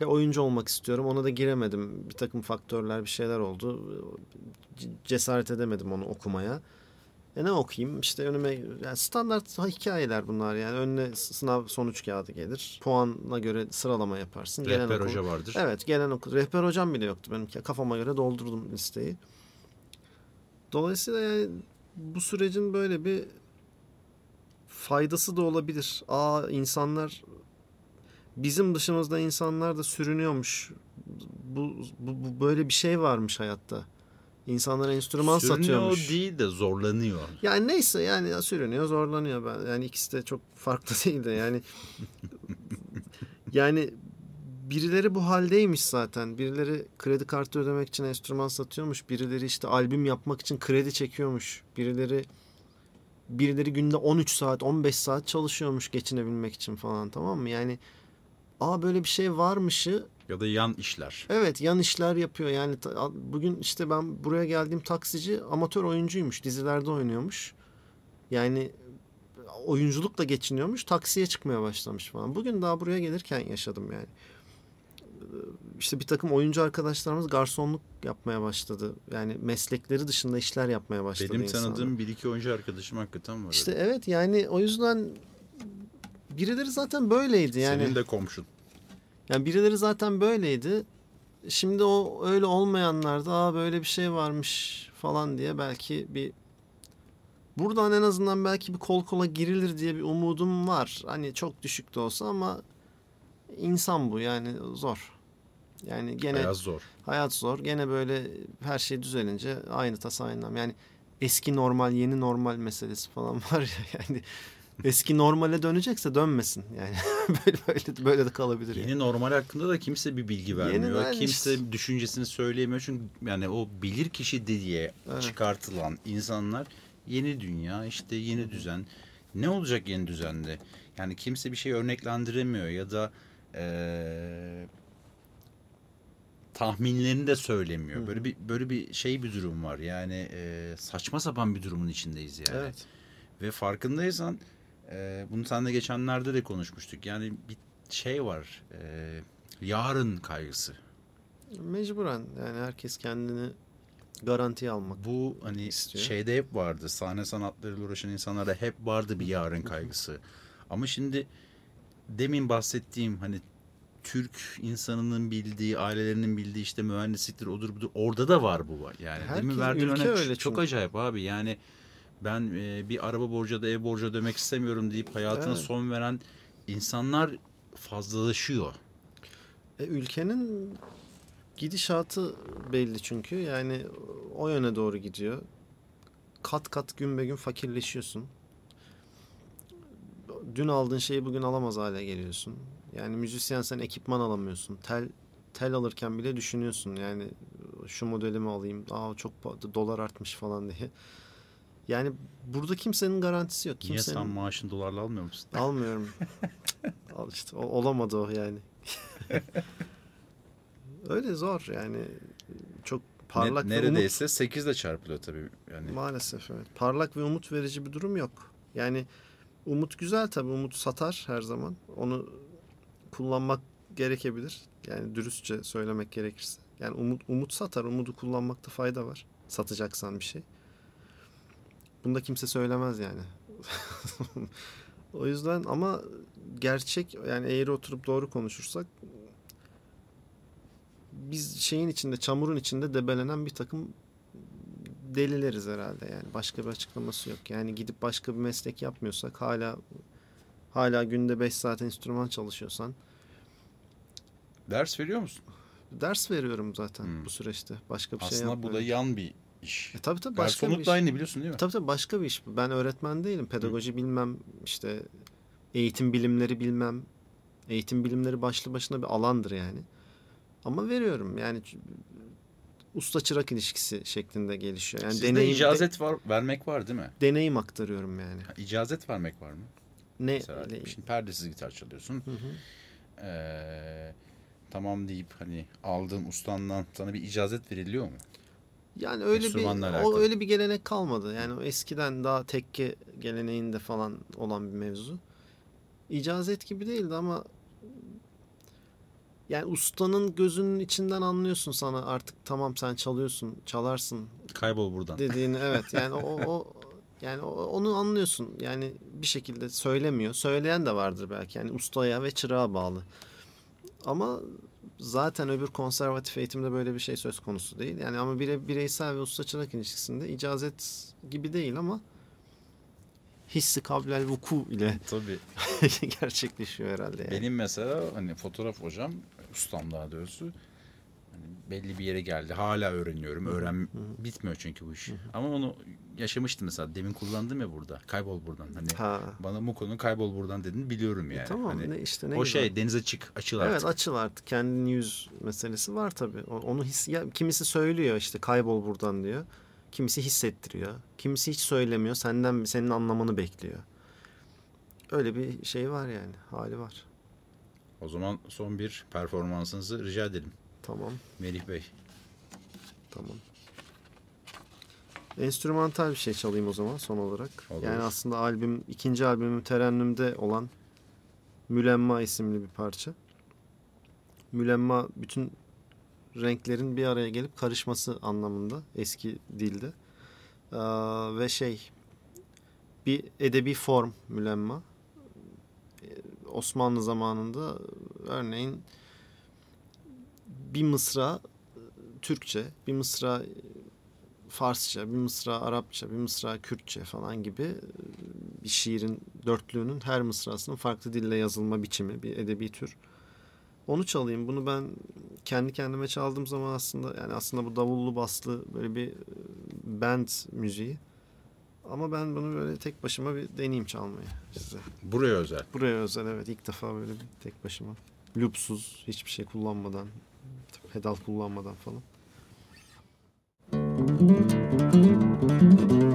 ve oyuncu olmak istiyorum. Ona da giremedim. Bir takım faktörler bir şeyler oldu. Cesaret edemedim onu okumaya. E ne okuyayım? İşte önüme yani standart hikayeler bunlar yani. Önüne sınav sonuç kağıdı gelir. Puana göre sıralama yaparsın. Gelen Rehber okul- hoca vardır. Evet gelen okul. Rehber hocam bile yoktu benim. Kafama göre doldurdum listeyi. Dolayısıyla yani bu sürecin böyle bir faydası da olabilir. Aa insanlar bizim dışımızda insanlar da sürünüyormuş. Bu, bu, bu böyle bir şey varmış hayatta. İnsanlara enstrüman Sürünüyor satıyormuş. değil de zorlanıyor. Yani neyse yani ya sürünüyor zorlanıyor ben yani ikisi de çok farklı değil de yani yani birileri bu haldeymiş zaten birileri kredi kartı ödemek için enstrüman satıyormuş birileri işte albüm yapmak için kredi çekiyormuş birileri birileri günde 13 saat 15 saat çalışıyormuş geçinebilmek için falan tamam mı yani aa böyle bir şey varmışı. Ya da yan işler. Evet yan işler yapıyor. Yani bugün işte ben buraya geldiğim taksici amatör oyuncuymuş. Dizilerde oynuyormuş. Yani oyunculukla geçiniyormuş. Taksiye çıkmaya başlamış falan. Bugün daha buraya gelirken yaşadım yani. İşte bir takım oyuncu arkadaşlarımız garsonluk yapmaya başladı. Yani meslekleri dışında işler yapmaya başladı Benim insanlar. tanıdığım bir iki oyuncu arkadaşım hakikaten var. işte evet yani o yüzden birileri zaten böyleydi yani Senin de komşun. yani birileri zaten böyleydi. Şimdi o öyle olmayanlar da Aa, böyle bir şey varmış falan diye belki bir buradan en azından belki bir kol kola girilir diye bir umudum var. Hani çok düşük de olsa ama insan bu yani zor. Yani gene Biraz zor. hayat zor. Gene böyle her şey düzelince aynı tas aynı. Yani eski normal yeni normal meselesi falan var ya yani eski normale dönecekse dönmesin yani böyle böyle böyle de kalabilir. yani. Yeni normal hakkında da kimse bir bilgi vermiyor. normal kimse işte. düşüncesini söyleyemiyor. Çünkü yani o bilir kişi diye Evet. çıkartılan insanlar yeni dünya, işte yeni düzen. Ne olacak yeni düzende? Yani kimse bir şey örneklendiremiyor ya da eee tahminlerini de söylemiyor. Böyle bir böyle bir şey bir durum var. Yani eee, saçma sapan bir durumun içindeyiz yani. Evet. Ve farkındaysan e, bunu seninle geçenlerde de konuşmuştuk. Yani bir şey var. e, yarın kaygısı. Mecburen yani herkes kendini garantiye almak. Bu hani İstiyor. şeyde hep vardı. Sahne sanatlarıyla uğraşan insanlarda hep vardı bir yarın kaygısı. Ama şimdi demin bahsettiğim hani Türk insanının bildiği, ailelerinin bildiği işte mühendisliktir, odur budur. Orada da var bu var. Yani Herkes- demin verdiğin ülke öyle çok çünkü. acayip abi. Yani ben e, bir araba borcu da ev borcu ödemek istemiyorum deyip hayatına Evet. son veren insanlar fazlalaşıyor. E, ülkenin gidişatı belli çünkü yani o yöne doğru gidiyor. Kat kat gün be gün fakirleşiyorsun. Dün aldığın şeyi bugün alamaz hale geliyorsun. Yani müzisyen sen ekipman alamıyorsun. Tel tel alırken bile düşünüyorsun yani şu modelimi alayım. Aa çok dolar artmış falan diye. Yani burada kimsenin garantisi yok. Niye Kimsenin... sen maaşın dolarla almıyor musun? Almıyorum. Al işte o- olamadı o yani. Öyle zor yani. Çok parlak Ne- ve umut neredeyse 8 ile çarpılıyor tabii. Yani maalesef evet. Parlak ve umut verici bir durum yok. Yani umut güzel tabii. Umut satar her zaman. Onu kullanmak gerekebilir. Yani dürüstçe söylemek gerekirse. Yani umut umut satar. Umudu kullanmakta fayda var. Satacaksan bir şey. Bunu da kimse söylemez yani. o yüzden ama gerçek yani eğri oturup doğru konuşursak biz şeyin içinde çamurun içinde debelenen bir takım delileriz herhalde yani başka bir açıklaması yok. Yani gidip başka bir meslek yapmıyorsak hala hala günde 5 saat enstrüman çalışıyorsan ders veriyor musun? ders veriyorum zaten Hmm. bu süreçte. Başka bir şey Aslında bu da yapmıyorum. yan bir iş. E, tabii tabii başka bir Garsonluk iş. da aynı biliyorsun değil mi? Tabii tabii başka bir iş. Ben öğretmen değilim. Pedagoji bilmem işte eğitim bilimleri bilmem. Eğitim bilimleri başlı başına bir alandır yani. Ama veriyorum yani usta çırak ilişkisi şeklinde gelişiyor. Yani Sizde deneyim, icazet var, vermek var değil mi? de- deneyim aktarıyorum yani. Ha, İcazet vermek var mı? Ne Mesela ile- şimdi perdesiz gitar çalıyorsun. Hı hı. Ee, tamam deyip hani aldığın ustandan sana bir icazet veriliyor mu? Yani öyle bir Enstrümanla o alakalı. öyle bir gelenek kalmadı. Yani o eskiden daha tekke geleneğinde falan olan bir mevzu. İcazet gibi değildi ama yani ustanın gözünün içinden anlıyorsun sana artık tamam sen çalıyorsun, çalarsın Kaybol buradan. dediğini evet yani o, o yani onu anlıyorsun. Yani bir şekilde söylemiyor. Söyleyen de vardır belki. Yani ustaya ve çırağa bağlı. Ama zaten öbür konservatif eğitimde böyle bir şey söz konusu değil. Yani ama bire, bireysel ve usta çırak ilişkisinde icazet gibi değil ama hissi kablel vuku ile Tabii. gerçekleşiyor herhalde. Yani. Benim mesela hani fotoğraf hocam, ustam daha doğrusu hani belli bir yere geldi. Hala öğreniyorum. Öğren bitmiyor çünkü bu iş. Ama onu yaşamıştım mesela. Demin kullandım ya burada. Kaybol buradan. Hani Ha. bana Muko'nun kaybol buradan dediğini biliyorum yani. tamam Hani ne işte ne o güzel. şey denize çık, açıl Evet artık. açıl artık kendini yüz meselesi var tabii. Onu his ya, kimisi söylüyor işte kaybol buradan diyor. Kimisi hissettiriyor. Kimisi hiç söylemiyor. Senden senin anlamanı bekliyor. Öyle bir şey var yani. Hali var. O zaman son bir performansınızı rica edelim. Tamam. Melih Bey. Tamam. Enstrümantal bir şey çalayım o zaman son olarak. Olur. Yani aslında albüm ikinci albümüm Terennüm'de olan Mülemma isimli bir parça. Mülemma bütün renklerin bir araya gelip karışması anlamında eski dilde. Ee, ve şey bir edebi form mülemma. Ee, Osmanlı zamanında örneğin bir mısra Türkçe, bir mısra Farsça, bir mısra Arapça, bir mısra Kürtçe falan gibi e, bir şiirin dörtlüğünün her mısrasının farklı dille yazılma biçimi, bir edebi tür. Onu çalayım. Bunu ben kendi kendime çaldığım zaman aslında yani aslında bu davullu baslı böyle bir e, band müziği. Ama ben bunu böyle tek başıma bir deneyeyim çalmayı size. Buraya özel. Buraya özel evet ilk defa böyle bir tek başıma. Loopsuz hiçbir şey kullanmadan, pedal kullanmadan falan. Thank you.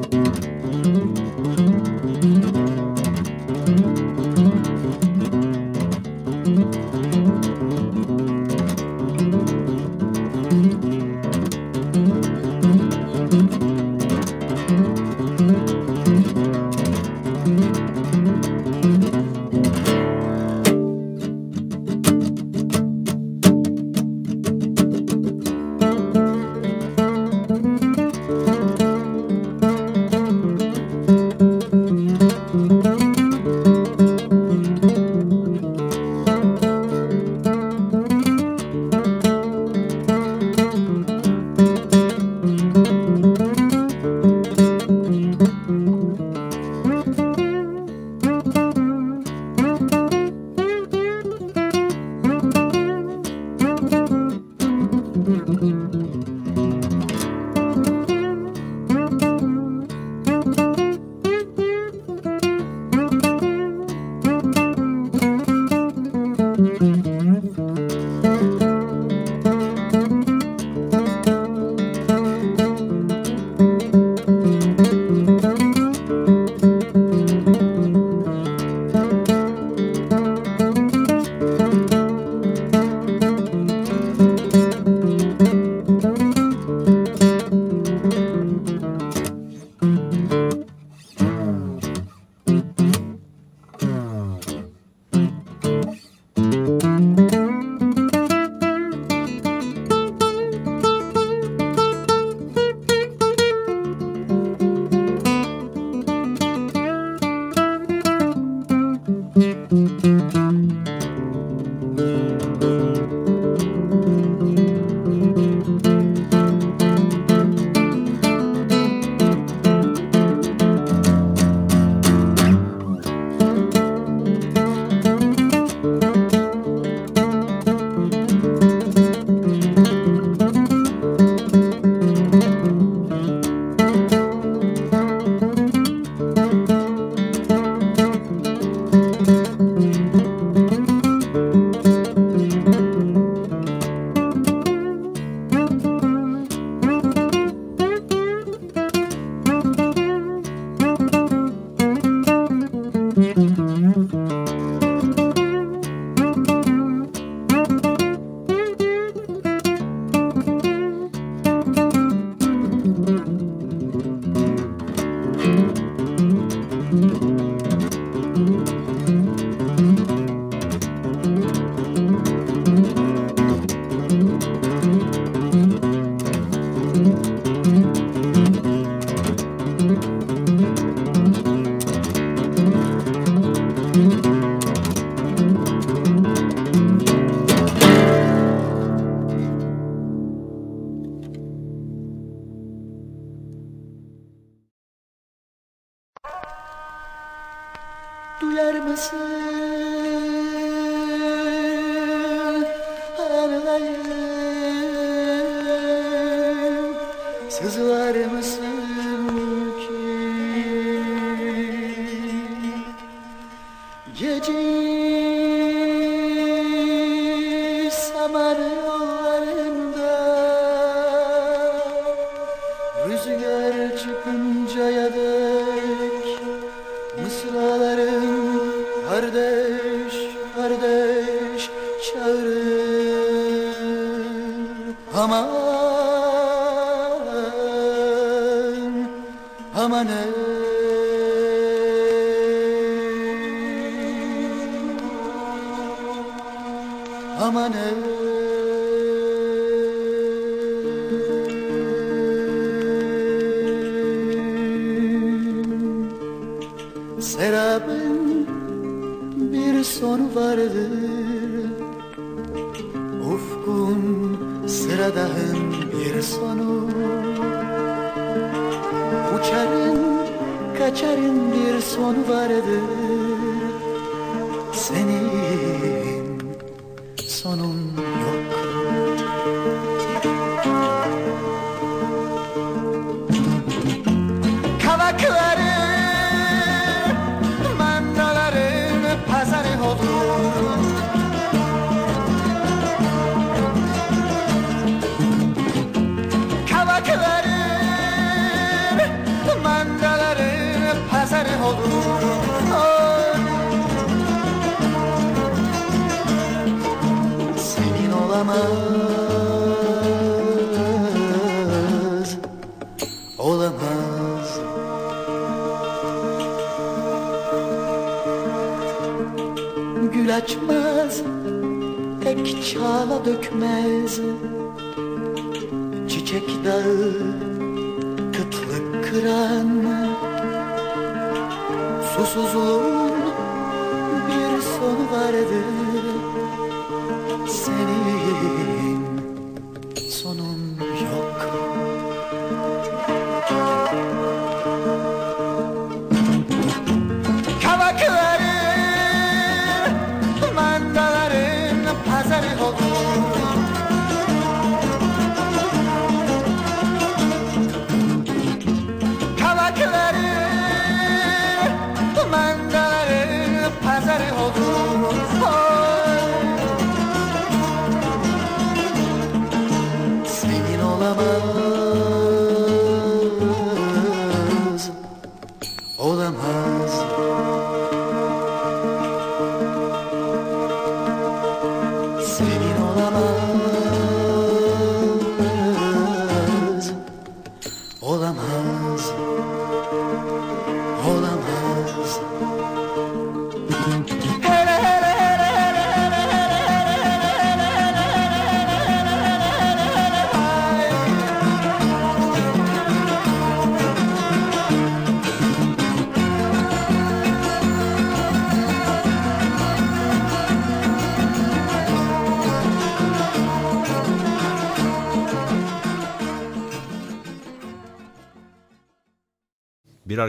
Senin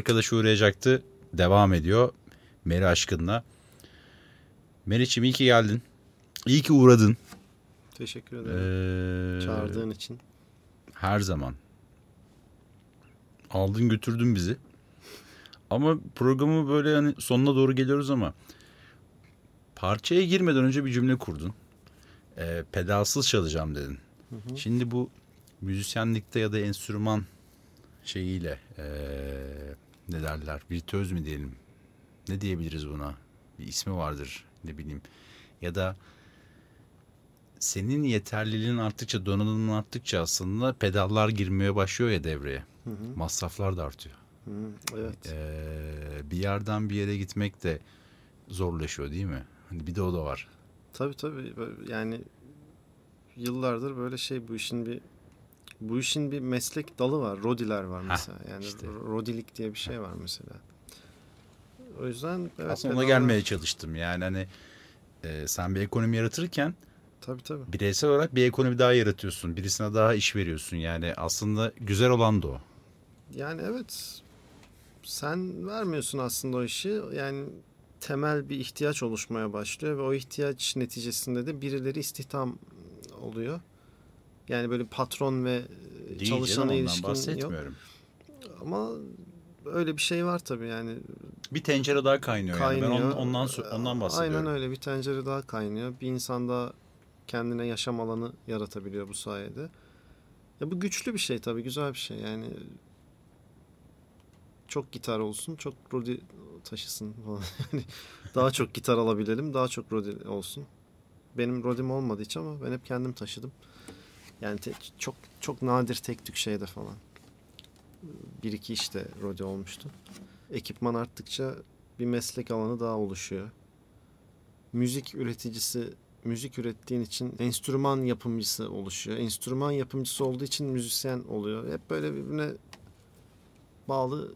arkadaş uğrayacaktı. Devam ediyor. Meri aşkınla. Meriç'im iyi ki geldin. İyi ki uğradın. Teşekkür ederim. Ee, Çağırdığın için. Her zaman. Aldın götürdün bizi. Ama programı böyle hani sonuna doğru geliyoruz ama parçaya girmeden önce bir cümle kurdun. Ee, pedalsız çalacağım dedin. Şimdi bu müzisyenlikte ya da enstrüman şeyiyle ee, ne derler? Virtüöz mü diyelim? Ne diyebiliriz buna? Bir ismi vardır ne bileyim. Ya da senin yeterliliğin arttıkça donanımın arttıkça aslında pedallar girmeye başlıyor ya devreye. Masraflar da artıyor. Hı, evet. Ee, bir yerden bir yere gitmek de zorlaşıyor değil mi? Hani bir de o da var. Tabii tabii. Yani yıllardır böyle şey bu işin bir bu işin bir meslek dalı var. Rodiler var mesela. Yani işte. rodilik diye bir şey var mesela. O yüzden evet, aslında ona gelmeye çalıştım yani hani e, sen bir ekonomi yaratırken Tabii tabii. bireysel olarak bir ekonomi daha yaratıyorsun. Birisine daha iş veriyorsun. Yani aslında güzel olan da o. Yani evet sen vermiyorsun aslında o işi. Yani temel bir ihtiyaç oluşmaya başlıyor ve o ihtiyaç neticesinde de birileri istihdam oluyor. Yani böyle patron ve Değil canım çalışana ilişkin yok. bahsetmiyorum. Ama öyle bir şey var tabii yani. Bir tencere daha kaynıyor, yani. Ben Kaynıyor. ondan, ondan, sö- ondan bahsediyorum. Aynen öyle bir tencere daha kaynıyor. Bir insan daha kendine yaşam alanı yaratabiliyor bu sayede. Ya bu güçlü bir şey tabii güzel bir şey yani. Çok gitar olsun, çok Rodi taşısın falan. Yani daha çok gitar alabilelim, daha çok Rodi olsun. Benim Rod'im olmadı hiç ama ben hep kendim taşıdım. Yani te- çok çok nadir tek tük şeyde falan. Bir iki işte Rodi olmuştu. Ekipman arttıkça bir meslek alanı daha oluşuyor. Müzik üreticisi, müzik ürettiğin için enstrüman yapımcısı oluşuyor. Enstrüman yapımcısı olduğu için müzisyen oluyor. Hep böyle birbirine bağlı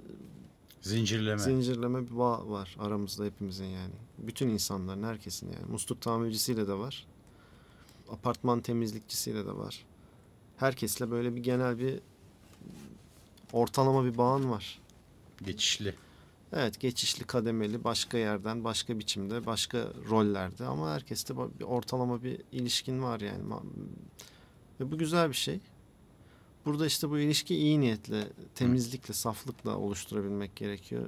Zincirleme. zincirleme bir bağ var aramızda hepimizin yani. Bütün insanların, herkesin yani. Musluk tamircisiyle de var. Apartman temizlikçisiyle de var. Herkesle böyle bir genel bir ortalama bir bağın var. Geçişli. Evet geçişli kademeli başka yerden başka biçimde başka rollerde ama herkeste bir ortalama bir ilişkin var yani. Ve bu güzel bir şey. Burada işte bu ilişki iyi niyetle, temizlikle, saflıkla oluşturabilmek gerekiyor.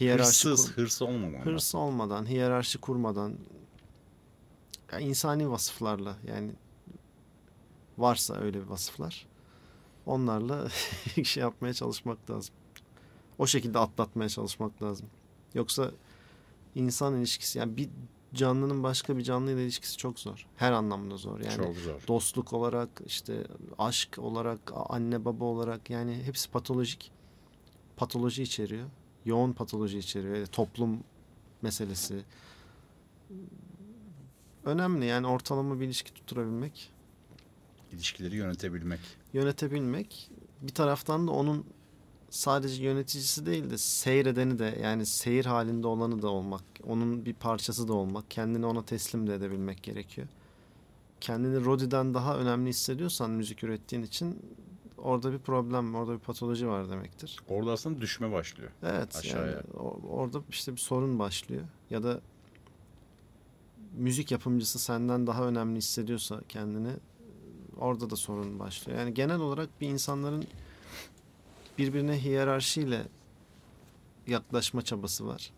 Hiyerarşi Hırsız, kur- hırs olmamalı. hırs olmadan, hiyerarşi kurmadan ya insani vasıflarla yani varsa öyle bir vasıflar onlarla şey yapmaya çalışmak lazım. O şekilde atlatmaya çalışmak lazım. Yoksa insan ilişkisi yani bir canlının başka bir canlıyla ilişkisi çok zor. Her anlamda zor. Yani Çok zor. dostluk olarak işte aşk olarak anne baba olarak yani hepsi patolojik patoloji içeriyor yoğun patoloji içeriyor Yani toplum meselesi önemli yani ortalama bir ilişki tutturabilmek İlişkileri yönetebilmek. yönetebilmek bir taraftan da onun sadece yöneticisi değil de seyredeni de yani seyir halinde olanı da olmak onun bir parçası da olmak kendini ona teslim de edebilmek gerekiyor kendini Rodi'den daha önemli hissediyorsan müzik ürettiğin için orada bir problem, orada bir patoloji var demektir. Orada aslında düşme başlıyor. Evet, Aşağıya. yani orada işte bir sorun başlıyor. Ya da müzik yapımcısı senden daha önemli hissediyorsa kendini orada da sorun başlıyor. Yani genel olarak bir insanların birbirine hiyerarşiyle yaklaşma çabası var.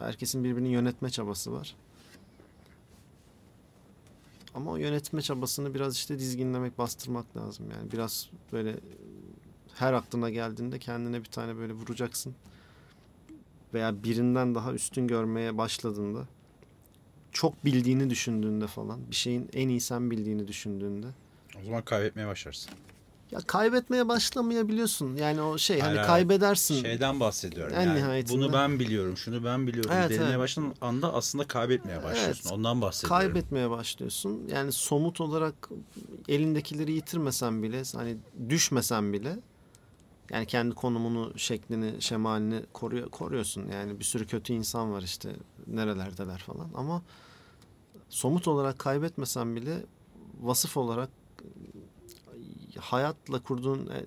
Herkesin birbirini yönetme çabası var. Ama o yönetme çabasını biraz işte dizginlemek, bastırmak lazım. Yani biraz böyle her aklına geldiğinde kendine bir tane böyle vuracaksın. Veya birinden daha üstün görmeye başladığında çok bildiğini düşündüğünde falan bir şeyin en iyi sen bildiğini düşündüğünde O zaman kaybetmeye başlarsın. ya kaybetmeye başlamayabiliyorsun. Yani o şey Hayır, hani kaybedersin. Şeyden bahsediyorum. En yani nihayetinde- bunu ben biliyorum, şunu ben biliyorum Evet, denmeye evet. başladığın anda aslında kaybetmeye başlıyorsun. Evet. Ondan bahsediyorum. kaybetmeye başlıyorsun. Yani somut olarak elindekileri yitirmesen bile hani düşmesen bile yani kendi konumunu, şeklini, şemalini koruyor, koruyorsun. Yani bir sürü kötü insan var işte nerelerdeler falan ama somut olarak kaybetmesen bile vasıf olarak hayatla kurduğun e,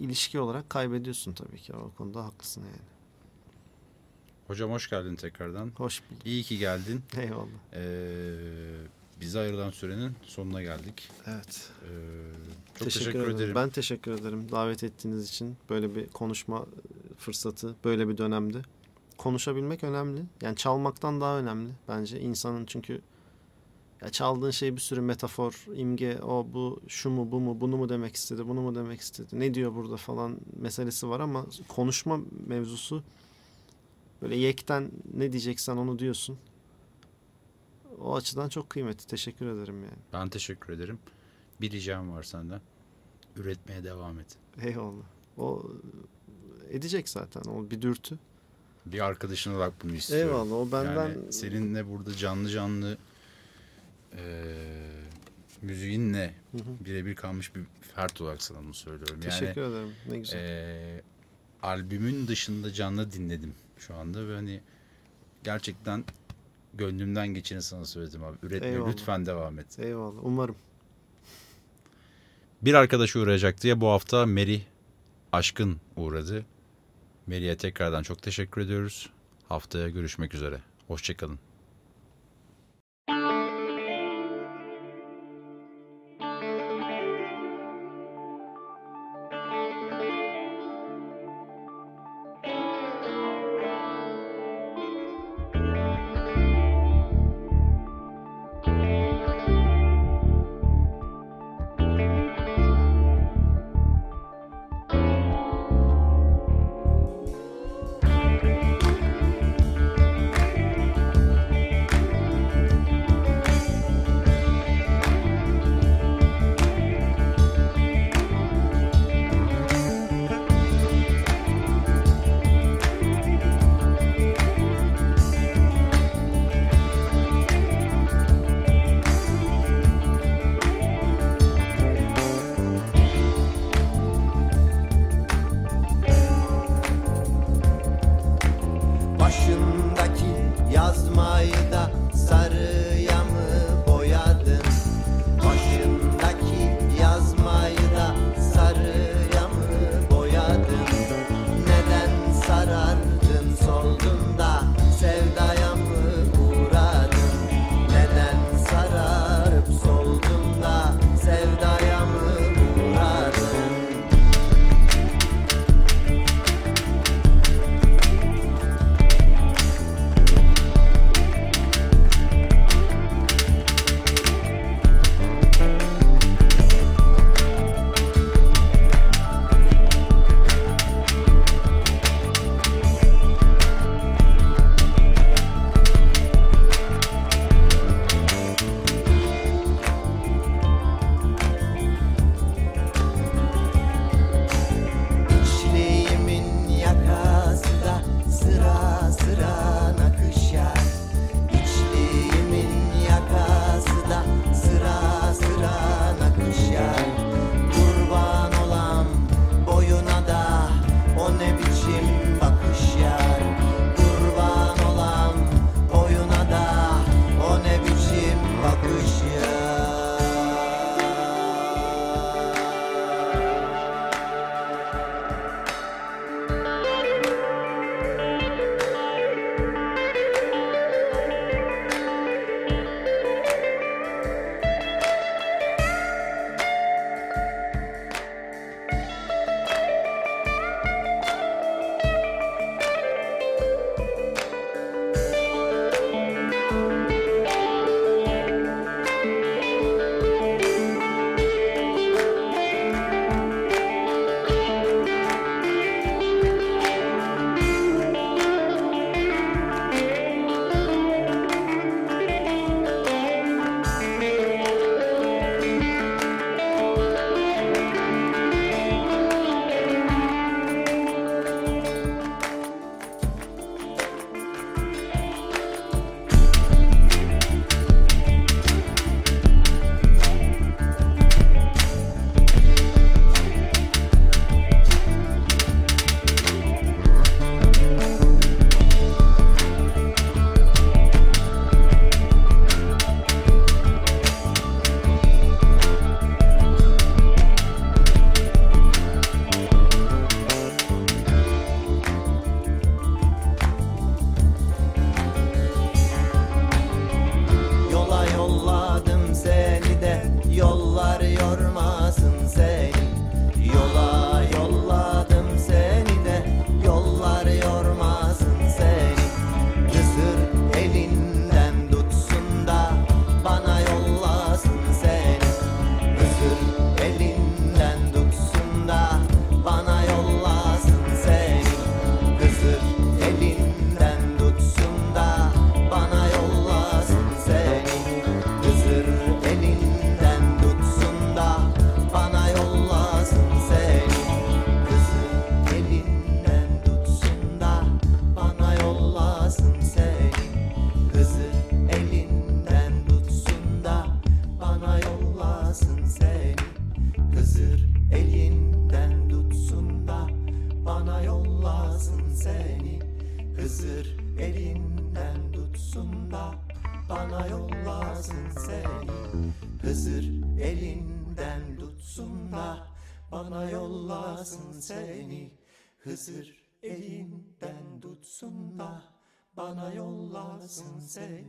ilişki olarak kaybediyorsun tabii ki. O konuda haklısın yani. Hocam hoş geldin tekrardan. Hoş bulduk. İyi ki geldin. Eyvallah. Ee, bize ayrılan sürenin sonuna geldik. Evet. Ee, çok teşekkür, ederim. ederim. Ben teşekkür ederim davet ettiğiniz için. Böyle bir konuşma fırsatı, böyle bir dönemde. Konuşabilmek önemli. Yani çalmaktan daha önemli bence. insanın çünkü ya çaldığın şey bir sürü metafor, imge, o bu, şu mu, bu mu, bunu mu demek istedi, bunu mu demek istedi, ne diyor burada falan meselesi var ama konuşma mevzusu böyle yekten ne diyeceksen onu diyorsun. O açıdan çok kıymetli. Teşekkür ederim yani. Ben teşekkür ederim. Bir ricam var senden. Üretmeye devam et. Eyvallah. O edecek zaten. O bir dürtü. Bir arkadaşın olarak bunu istiyorum. Eyvallah. O benden Yani seninle burada canlı canlı eee müziğinle birebir kalmış bir fert olarak sana bunu söylüyorum. teşekkür yani ederim. Ne güzel. eee, albümün dışında canlı dinledim şu anda ve hani gerçekten gönlümden geçeni sana söyledim abi. Üretmeye Eyvallah. lütfen devam et. Eyvallah. Umarım. Bir arkadaş uğrayacak diye bu hafta Meri Aşkın uğradı. Meri'ye tekrardan çok teşekkür ediyoruz. Haftaya görüşmek üzere. Hoşçakalın. Bana yollasın seni